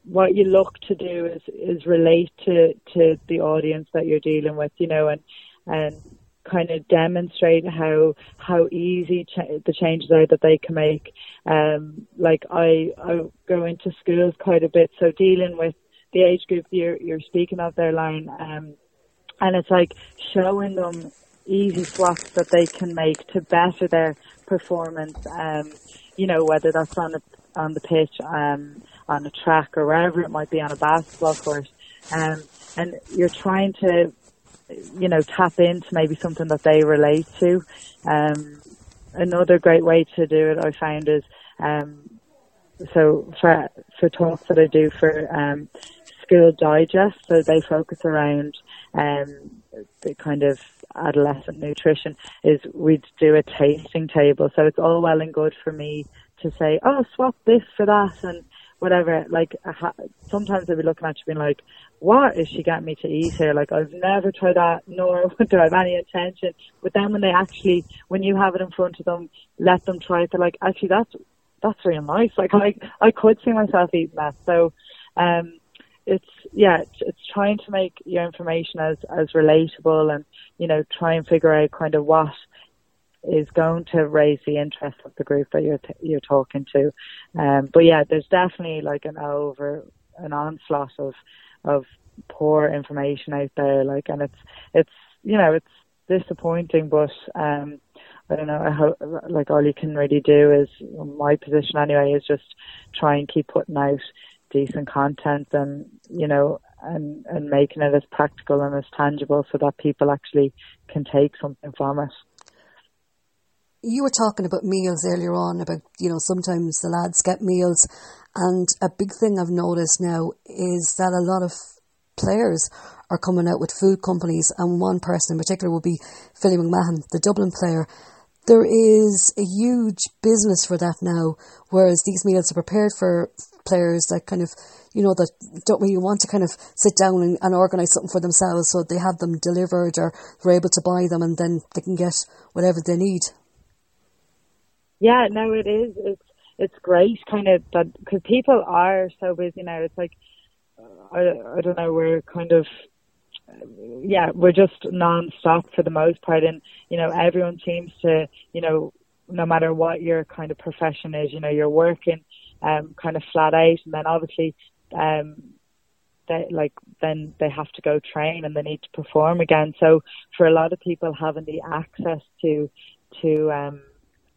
what you look to do is is relate to to the audience that you're dealing with, you know, and and kind of demonstrate how how easy ch- the changes are that they can make. Um, like I I go into schools quite a bit, so dealing with the age group you're you're speaking of there, line, um, and it's like showing them easy swaps that they can make to better their performance. Um, you know, whether that's on the on the pitch, um, on a track or wherever it might be on a basketball court. Um, and you're trying to, you know, tap into maybe something that they relate to. Um, another great way to do it I found is, um, so for, for talks that I do for, um, school digest, so they focus around, um, the kind of adolescent nutrition is we'd do a tasting table. So it's all well and good for me to say, oh, swap this for that and whatever. Like sometimes they'd be looking at you being like, what is she getting me to eat here? Like I've never tried that, nor do I have any intention. But then when they actually, when you have it in front of them, let them try it. They're like, actually, that's that's real nice. Like I I could see myself eating that. So, um, it's yeah, it's, it's trying to make your information as as relatable and you know try and figure out kind of what is going to raise the interest of the group that you're you're talking to. Um, but yeah, there's definitely like an over an onslaught of of poor information out there. Like, and it's it's you know it's disappointing, but um, I don't know. I hope, like all you can really do is my position anyway is just try and keep putting out decent content and you know and and making it as practical and as tangible so that people actually can take something from it. You were talking about meals earlier on about you know sometimes the lads get meals and a big thing I've noticed now is that a lot of players are coming out with food companies and one person in particular will be Philly McMahon the Dublin player. There is a huge business for that now whereas these meals are prepared for players that kind of you know that don't really want to kind of sit down and, and organize something for themselves so they have them delivered or they're able to buy them and then they can get whatever they need yeah, no, it is. It's it's great, kind of that because people are so busy now. It's like uh, I I don't know. We're kind of yeah, we're just non-stop for the most part, and you know everyone seems to you know no matter what your kind of profession is, you know you're working um kind of flat out, and then obviously um they like then they have to go train and they need to perform again. So for a lot of people, having the access to to um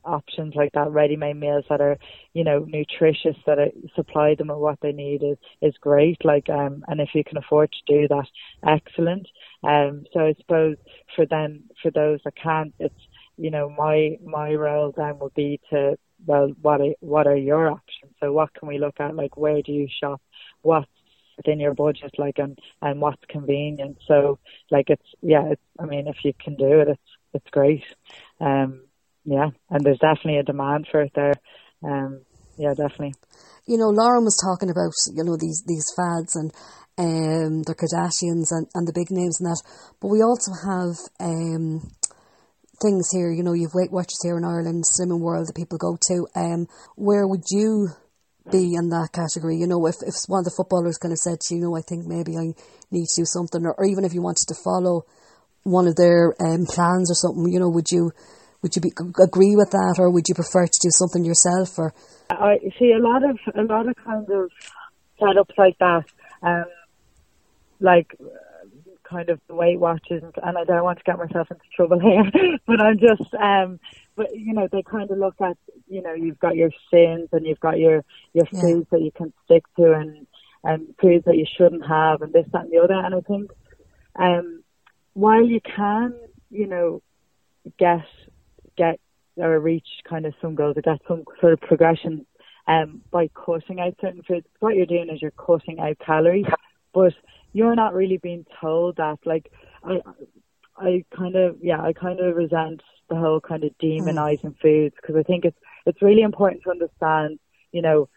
options like that, ready-made meals that are, you know, nutritious, that are, supply them with what they need is, is great. Like, um, and if you can afford to do that, excellent. Um, so I suppose for them, for those that can't, it's, you know, my, my role then would be to, well, what are, what are your options? So what can we look at? Like, where do you shop? What's within your budget, like, and, and what's convenient? So, like, it's, yeah, it's, I mean, if you can do it, it's, it's great. Um, yeah, and there's definitely a demand for it there. Um, yeah, definitely. You know, Lauren was talking about you know these these fads and um, the Kardashians and, and the big names and that, but we also have um, things here. You know, you've Weight Watchers here in Ireland, Slimming World that people go to. Um, where would you be in that category? You know, if if one of the footballers kind of said to you, know, I think maybe I need to do something, or, or even if you wanted to follow one of their um, plans or something, you know, would you would you be, agree with that, or would you prefer to do something yourself? Or I see a lot of a lot of kinds of setups like that, um, like kind of the Weight Watchers, and I don't want to get myself into trouble here, but I'm just um, but you know they kind of look at you know you've got your sins and you've got your your Yeah. foods that you can stick to and and foods that you shouldn't have and this that and the other. And I think um while you can you know get get or reach kind of some goals or get some sort of progression um by cutting out certain foods what you're doing is you're cutting out calories. But you're not really being told that. Like I I kind of yeah I kind of resent the whole kind of demonizing foods because I think it's it's really important to understand you know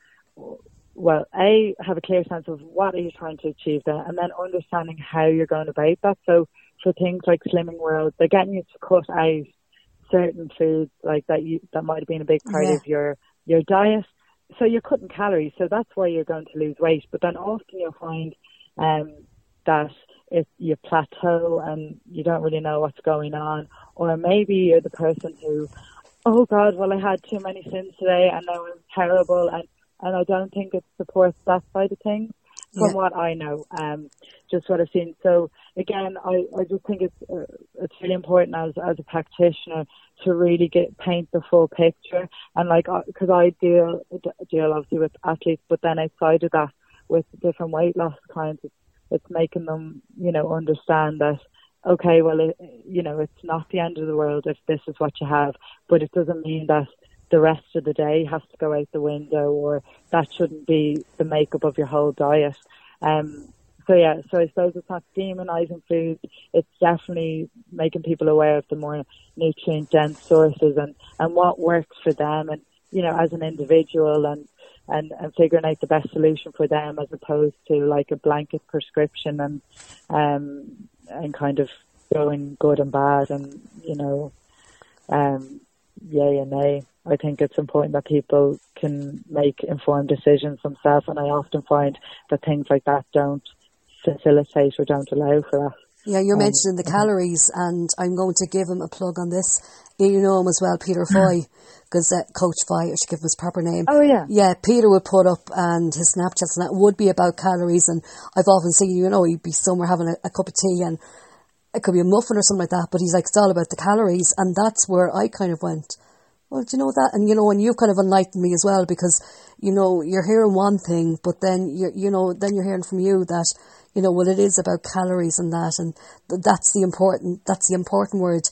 well a have a clear sense of what are you trying to achieve there and then understanding how you're going about that. So for things like slimming world they're getting you to cut out certain foods like that you that might have been a big part Yeah. of your your diet. So you're cutting calories so that's why you're going to lose weight but then often you'll find um that if you plateau and you don't really know what's going on, or maybe you're the person who, oh God, well I had too many sins today and now I'm terrible, and and I don't think it supports that side of things from Yeah. what I know, um, just what I've seen. So again, I, I just think it's uh, it's really important as as a practitioner to really get paint the full picture and like because I deal deal obviously with athletes, but then outside of that with different weight loss clients, it's, it's making them you know understand that okay, well it, you know it's not the end of the world if this is what you have, but it doesn't mean that the rest of the day has to go out the window or that shouldn't be the makeup of your whole diet. Um, so yeah, so I suppose it's not demonizing food. It's definitely making people aware of the more nutrient dense sources and, and what works for them and, you know, as an individual and, and, and figuring out the best solution for them as opposed to like a blanket prescription and, um, and kind of going good and bad and, you know, um, yay and nay. I think it's important that people can make informed decisions themselves, and I often find that things like that don't facilitate or don't allow for that. Yeah, you're Um, mentioning the calories, and I'm going to give him a plug on this. You know him as well, Peter Foy, because uh, Coach Foy, I should give him his proper name. Oh yeah, Yeah, Peter would put up, and his Snapchats and that would be about calories. And I've often seen, you know, he'd be somewhere having a, a cup of tea, and it could be a muffin or something like that. But he's like, it's all about the calories, and that's where I kind of went. Well, do you know that? And you know, and you've kind of enlightened me as well because you know you're hearing one thing, but then you you know then you're hearing from you that you know well it is about calories and that, and th- that's the important that's the important word.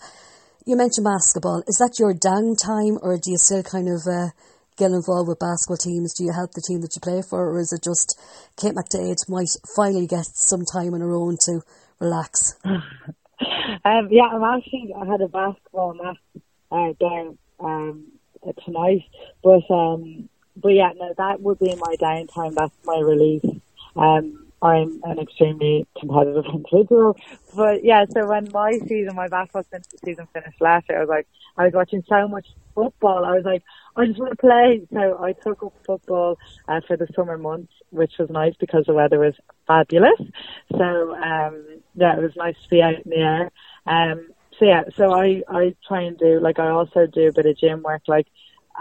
You mentioned basketball. Is that your downtime, or do you still kind of uh, get involved with basketball teams? Do you help the team that you play for, or is it just Kate McDade might finally get some time on her own to relax? um, yeah. I'm actually I had a basketball match uh, down um, tonight, but um, but yeah, no, that would be my downtime. That's my release. Um, I'm an extremely competitive individual, but yeah. So when my season, my basketball season finished last year, I was like, I was watching so much football. I was like, I just want to play. So I took up football uh, for the summer months, which was nice because the weather was fabulous. So um, yeah, it was nice to be out in the air. Um, so yeah, so I I try and do like I also do a bit of gym work, like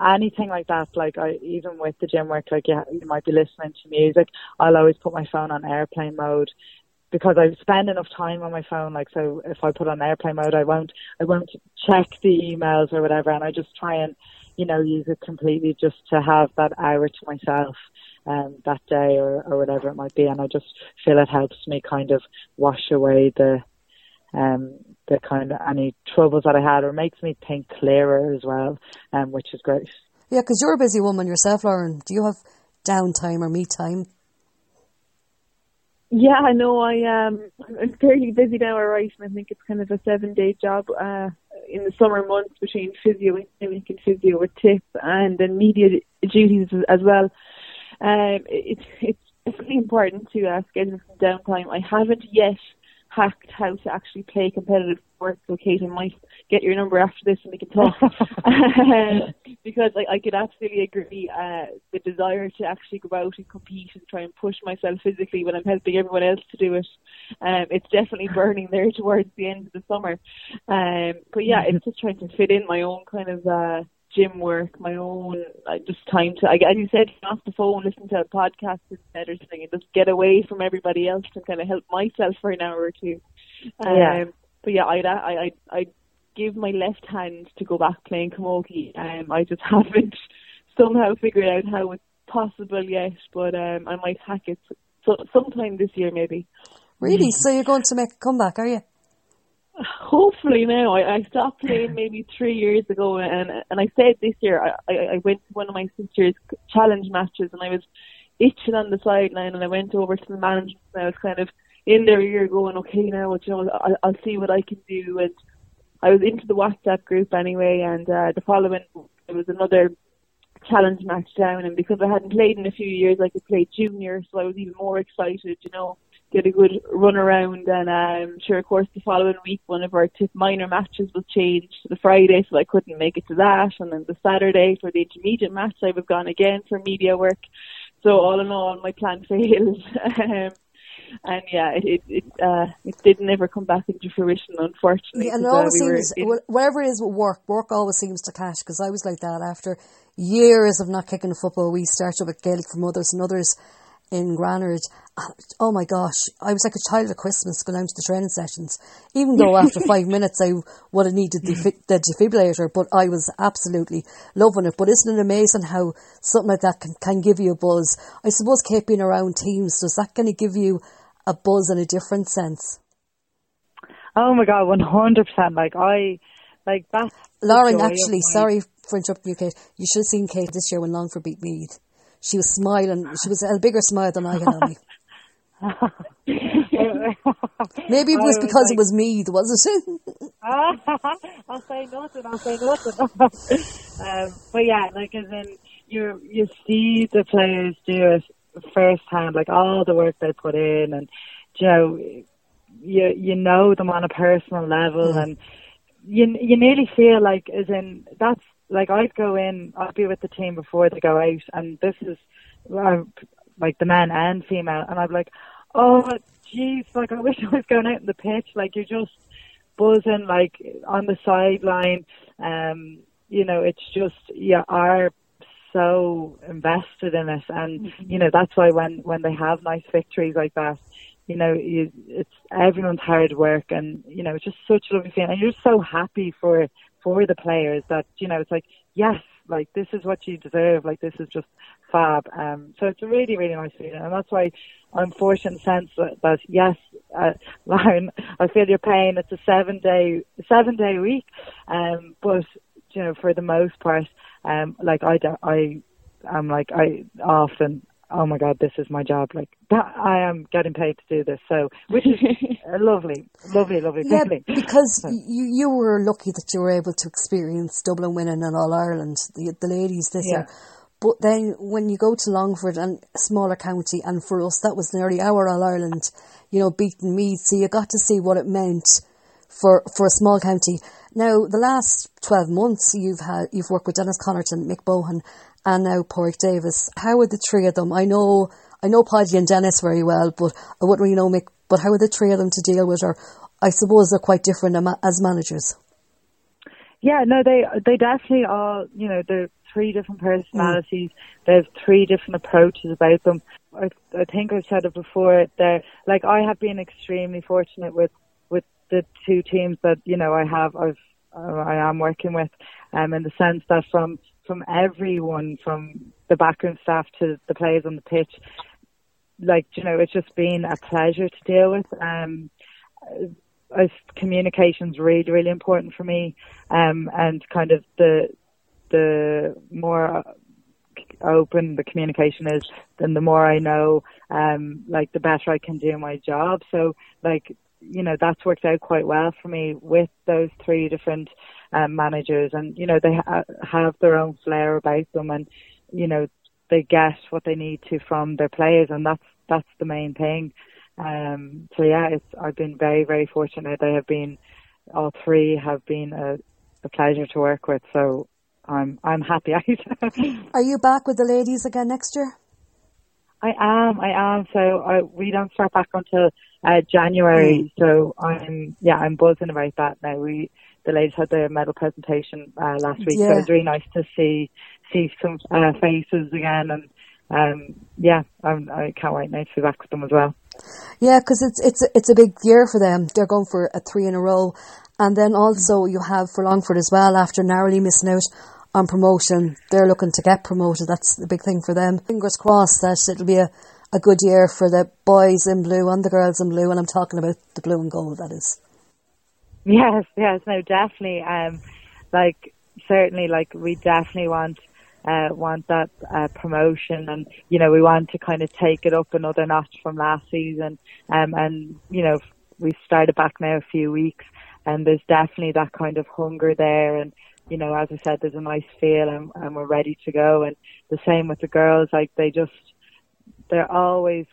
anything like that. Like I even with the gym work, like yeah, you might be listening to music. I'll always put my phone on airplane mode because I spend enough time on my phone. Like so, if I put on airplane mode, I won't I won't check the emails or whatever, and I just try and you know use it completely just to have that hour to myself. Um, that day or, or whatever it might be, and I just feel it helps me kind of wash away the um, the kind of any troubles that I had, or makes me think clearer as well, um, which is great. Yeah, because you're a busy woman yourself, Lauren. Do you have downtime or me time? Yeah, I know. I um, I'm fairly busy now, alright, and I think it's kind of a seven day job. Uh, in the summer months between physio and clinic and physio with tip and then media duties as well. Um, it's it's definitely important to uh, schedule some downtime. I haven't yet hacked how to actually play competitive sports. So, Kate, I might get your number after this and we can talk. Um, because I, I could absolutely agree. Uh, the desire to actually go out and compete and try and push myself physically when I'm helping everyone else to do it, um, it's definitely burning there towards the end of the summer. Um, but yeah, it's just trying to fit in my own kind of uh, gym work, my own uh, just time to, I, as you said, off the phone, listen to a podcast instead or something, and just get away from everybody else and kind of help myself for an hour or two. Um, Yeah. But yeah, I'd, I, I, I give my left hand to go back playing camogie. Um, I just haven't somehow figured out how it's possible yet, but um, I might hack it so, sometime this year maybe. Really? So you're going to make a comeback, are you? Hopefully now. I, I stopped playing maybe three years ago, and and I said this year I, I, I went to one of my sister's challenge matches, and I was itching on the sideline, and I went over to the management, and I was kind of in their ear going, okay, now you know I'll, I'll see what I can do, and I was into the WhatsApp group anyway, and uh, the following there was another challenge match down, and because I hadn't played in a few years, I could play junior, so I was even more excited, you know get a good run around and um sure of course the following week one of our tip minor matches was changed to the Friday so I couldn't make it to that and then the Saturday for the intermediate match I was gone again for media work. So all in all my plan failed. um, and yeah, it it it, uh, it didn't ever come back into fruition, unfortunately. Yeah, and it always uh, we seems whatever it is with work, work always seems to clash. Because I was like that after years of not kicking a football. We started with Gaelic for mothers and others in Granard. Uh, oh my gosh, I was like a child at Christmas going down to the training sessions. Even though after five minutes I would have needed the, the defibrillator, but I was absolutely loving it. But isn't it amazing how something like that can, can give you a buzz? I suppose Kate being around teams, does that kind of give you a buzz in a different sense? Oh my god, one hundred percent. Like I, like that. Lauren, actually, sorry for interrupting you, Kate. You should have seen Kate this year when Longford beat Meath she was smiling. She was a bigger smile than I had on me. Maybe it was because it was me, was it? I'll say nothing. I'll say nothing. um, but yeah, like as in you you see the players do it firsthand, like all the work they put in, and you know you you know them on a personal level, mm. and you you nearly feel like as in that's like I'd go in, I'd be with the team before they go out, and this is uh, like the men and female, and I'm like, oh, jeez, like I wish I was going out in the pitch. Like you're just buzzing, like on the sideline. Um, you know, it's just you are so invested in it, and mm-hmm. you know that's why when when they have nice victories like that, you know, you, it's everyone's hard work, and you know, it's just such a lovely feeling, and you're so happy for for the players that you know it's like yes like this is what you deserve. Like this is just fab. Um so it's a really really nice feeling. And that's why I'm fortunate sense that, that yes uh, Lauren I feel your pain. It's a seven day seven day week. Um but you know for the most part um like I don't I I'm like I often oh my god, this is my job. Like that, I am getting paid to do this. So, which is lovely, lovely, lovely yeah, Because so. you you were lucky that you were able to experience Dublin winning in All Ireland, the the ladies this yeah. year. But then when you go to Longford and smaller county, and for us that was nearly our All Ireland, you know, beating Meath, so you got to see what it meant for for a small county. Now, the last twelve months, you've had you've worked with Denis Connerton, Mick Bohan, and now Padraic Davis. How would the three of them? I know I know Podgy and Denis very well, but I wouldn't really know Mick. But how are the three of them to deal with? Or I suppose they're quite different as managers. Yeah, no, they they definitely are. You know, they're three different personalities. Mm. There's three different approaches about them. I, I think I've said it before. They're like I have been extremely fortunate with with the two teams that you know I have. I've I am working with, um, in the sense that from from everyone, from the backroom staff to the players on the pitch. Like, you know, it's just been a pleasure to deal with. Um, communication's really, really important for me. Um, and kind of the, the more open the communication is, then the more I know, um, like the better I can do my job. So like, you know, that's worked out quite well for me with those three different um, managers, and you know they ha- have their own flair about them, and you know they get what they need to from their players, and that's that's the main thing. Um, so yeah, it's I've been very very fortunate. They have been all three have been a, a pleasure to work with. So I'm I'm happy. Are you back with the ladies again next year? I am, I am. So I, we don't start back until uh, January. Mm. So I'm, yeah, I'm buzzing about that now. We the ladies had their medal presentation uh, last week, yeah. so it's really nice to see see some uh, faces again, and um, yeah, I'm, I can't wait now to be back with them as well. Yeah, because it's it's it's a big year for them. They're going for a three in a row, And then also you have for Longford as well after narrowly missing out on promotion. They're looking to get promoted. That's the big thing for them. Fingers crossed that it'll be a, a good year for the boys in blue and the girls in blue. And I'm talking about the blue and gold, that is. Yes, yes, no, definitely. Um, like certainly, like we definitely want uh, want that uh, promotion, and you know we want to kind of take it up another notch from last season. Um, and you know we started back now a few weeks, and there's definitely that kind of hunger there, and you know as I said, there's a nice feel, and, and we're ready to go. And the same with the girls, like they just they're always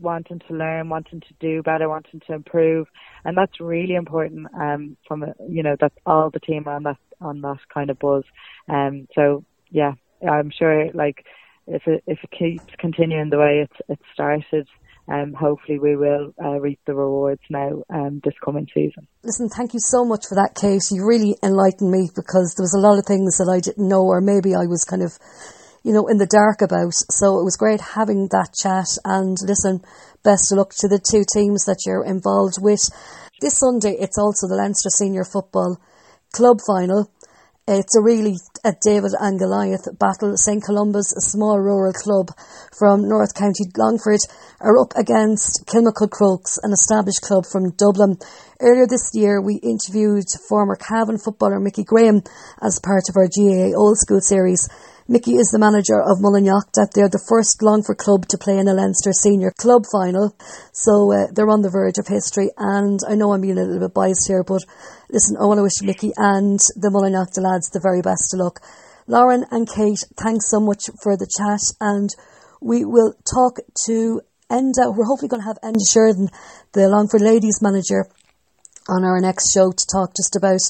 wanting to learn, wanting to do better, wanting to improve, and that's really important. Um, from a, you know that's all the team on that on that kind of buzz. Um, so yeah, I'm sure like if it if it keeps continuing the way it's it started, um, hopefully we will uh, reap the rewards now um, this coming season. Listen, thank you so much for that, Kate. You really enlightened me because there was a lot of things that I didn't know, or maybe I was kind of, you know, in the dark about. So it was great having that chat. And listen, best of luck to the two teams that you're involved with. This Sunday, it's also the Leinster Senior Football Club Final. It's a really a David and Goliath battle. St Columba's, a small rural club from North County Longford, are up against Kilmacud Crokes, an established club from Dublin. Earlier this year, we interviewed former Cavan footballer Mickey Graham as part of our GAA Old School series. Mickey is the manager of That They're the first Longford club to play in a Leinster senior club final. So uh, they're on the verge of history. And I know I'm being a little bit biased here, but listen, I want to wish Mickey and the Mullinalaghta lads the very best of luck. Lauren and Kate, thanks so much for the chat. And we will talk to Enda. We're hopefully going to have Enda Sheridan, the Longford ladies manager, on our next show to talk just about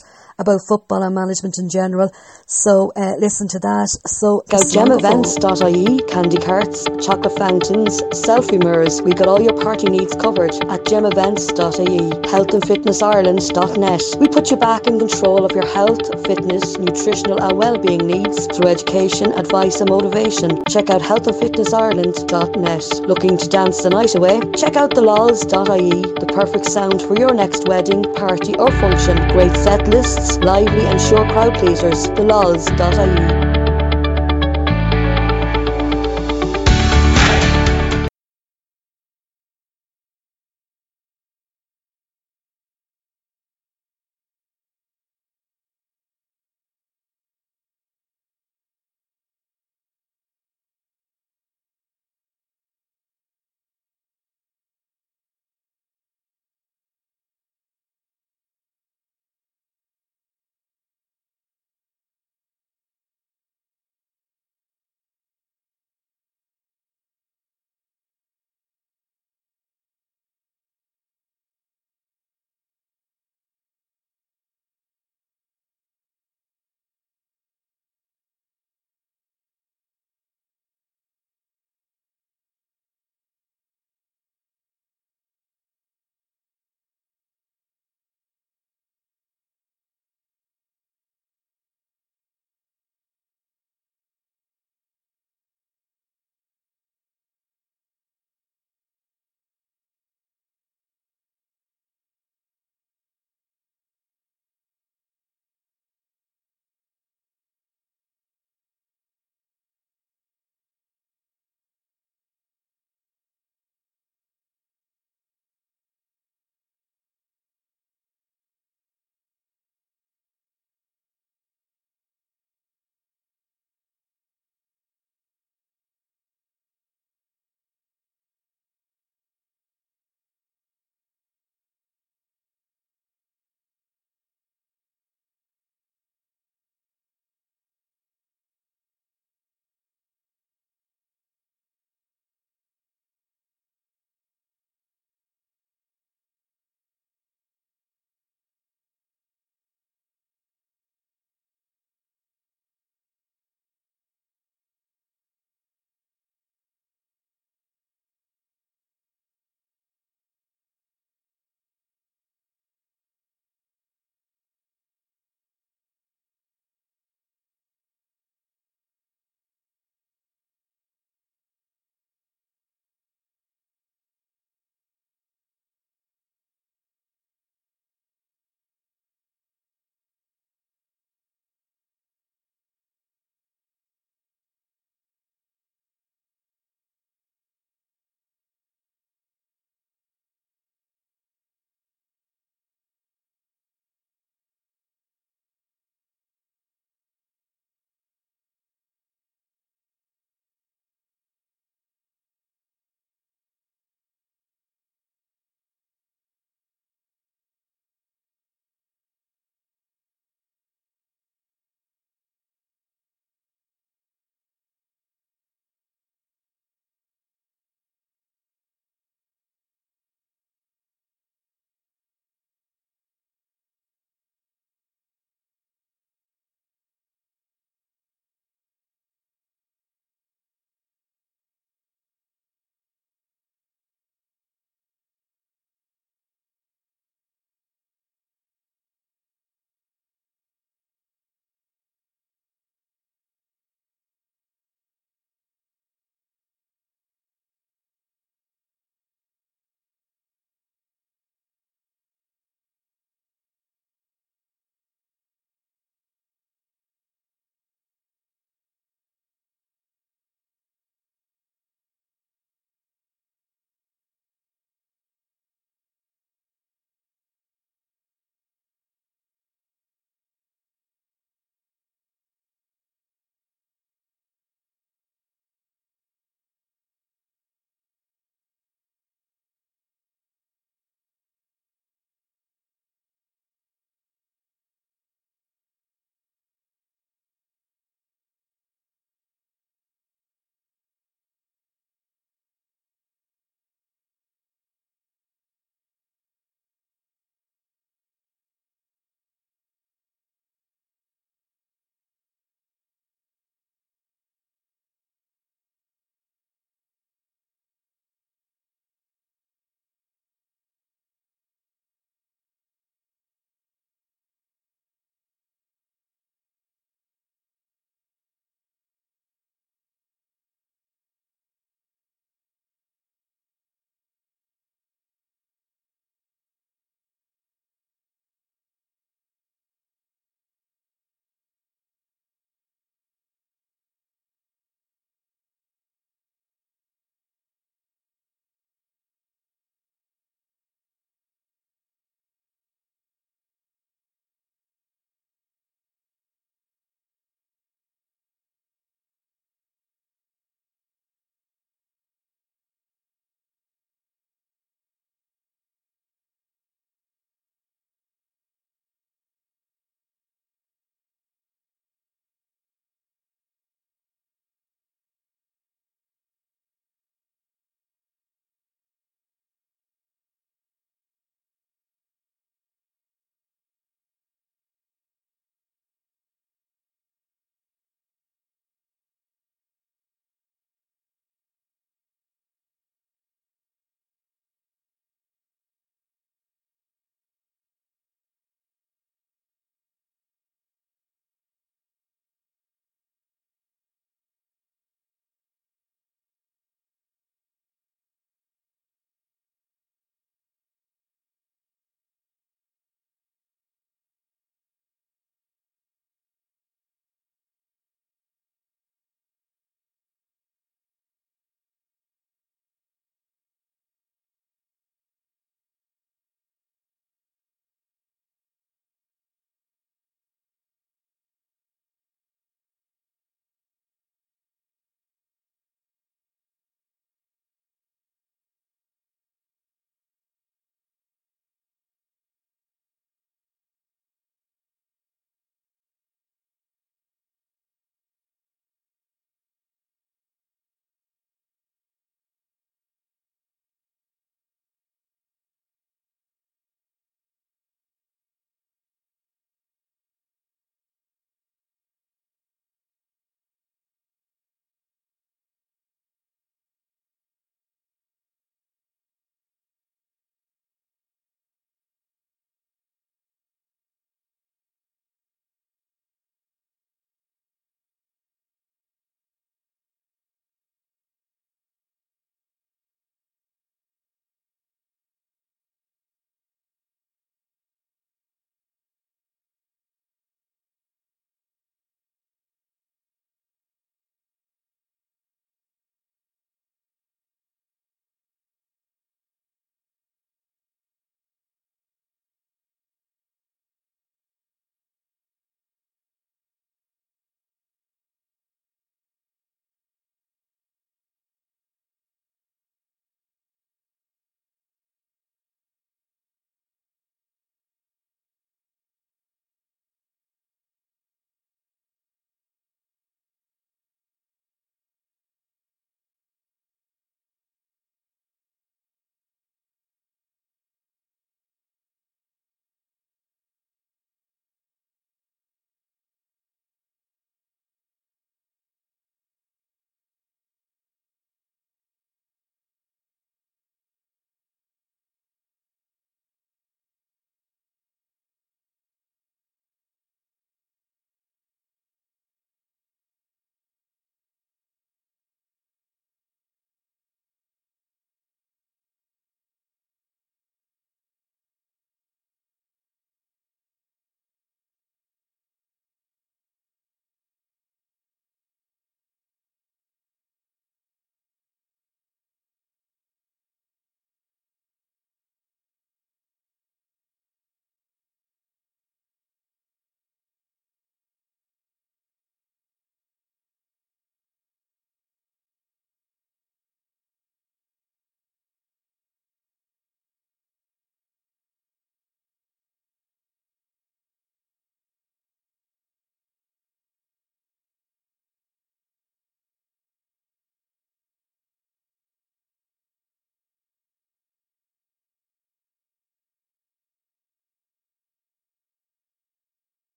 about football and management in general. So uh, listen to that. So go gemevents.ie, candy carts, chocolate fountains, selfie mirrors. We've got all your party needs covered at gemevents.ie. Health and Fitness Ireland.net. We put you back in control of your health, fitness, nutritional and well-being needs through education, advice and motivation. Check out healthandfitnessireland.net. Looking to dance the night away? Check out The thelols.ie, the perfect sound for your next wedding, party or function. Great set lists lively and sure crowd pleasers, the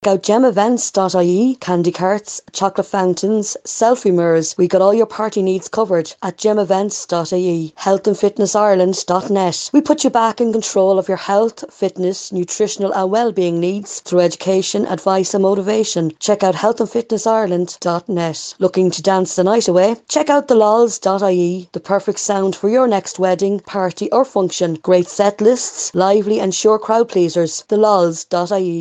lols.ie. out gemevents.ie, candy carts, chocolate fountains, selfie mirrors. We got all your party needs covered at gemevents.ie. Healthandfitnessireland.net. We put you back in control of your health, fitness, nutritional and well-being needs through education, advice and motivation. Check out healthandfitnessireland.net. Looking to dance the night away? Check out thelols.ie, the perfect sound for your next wedding, party or function. Great set lists, lively and sure crowd pleasers. thelols.ie.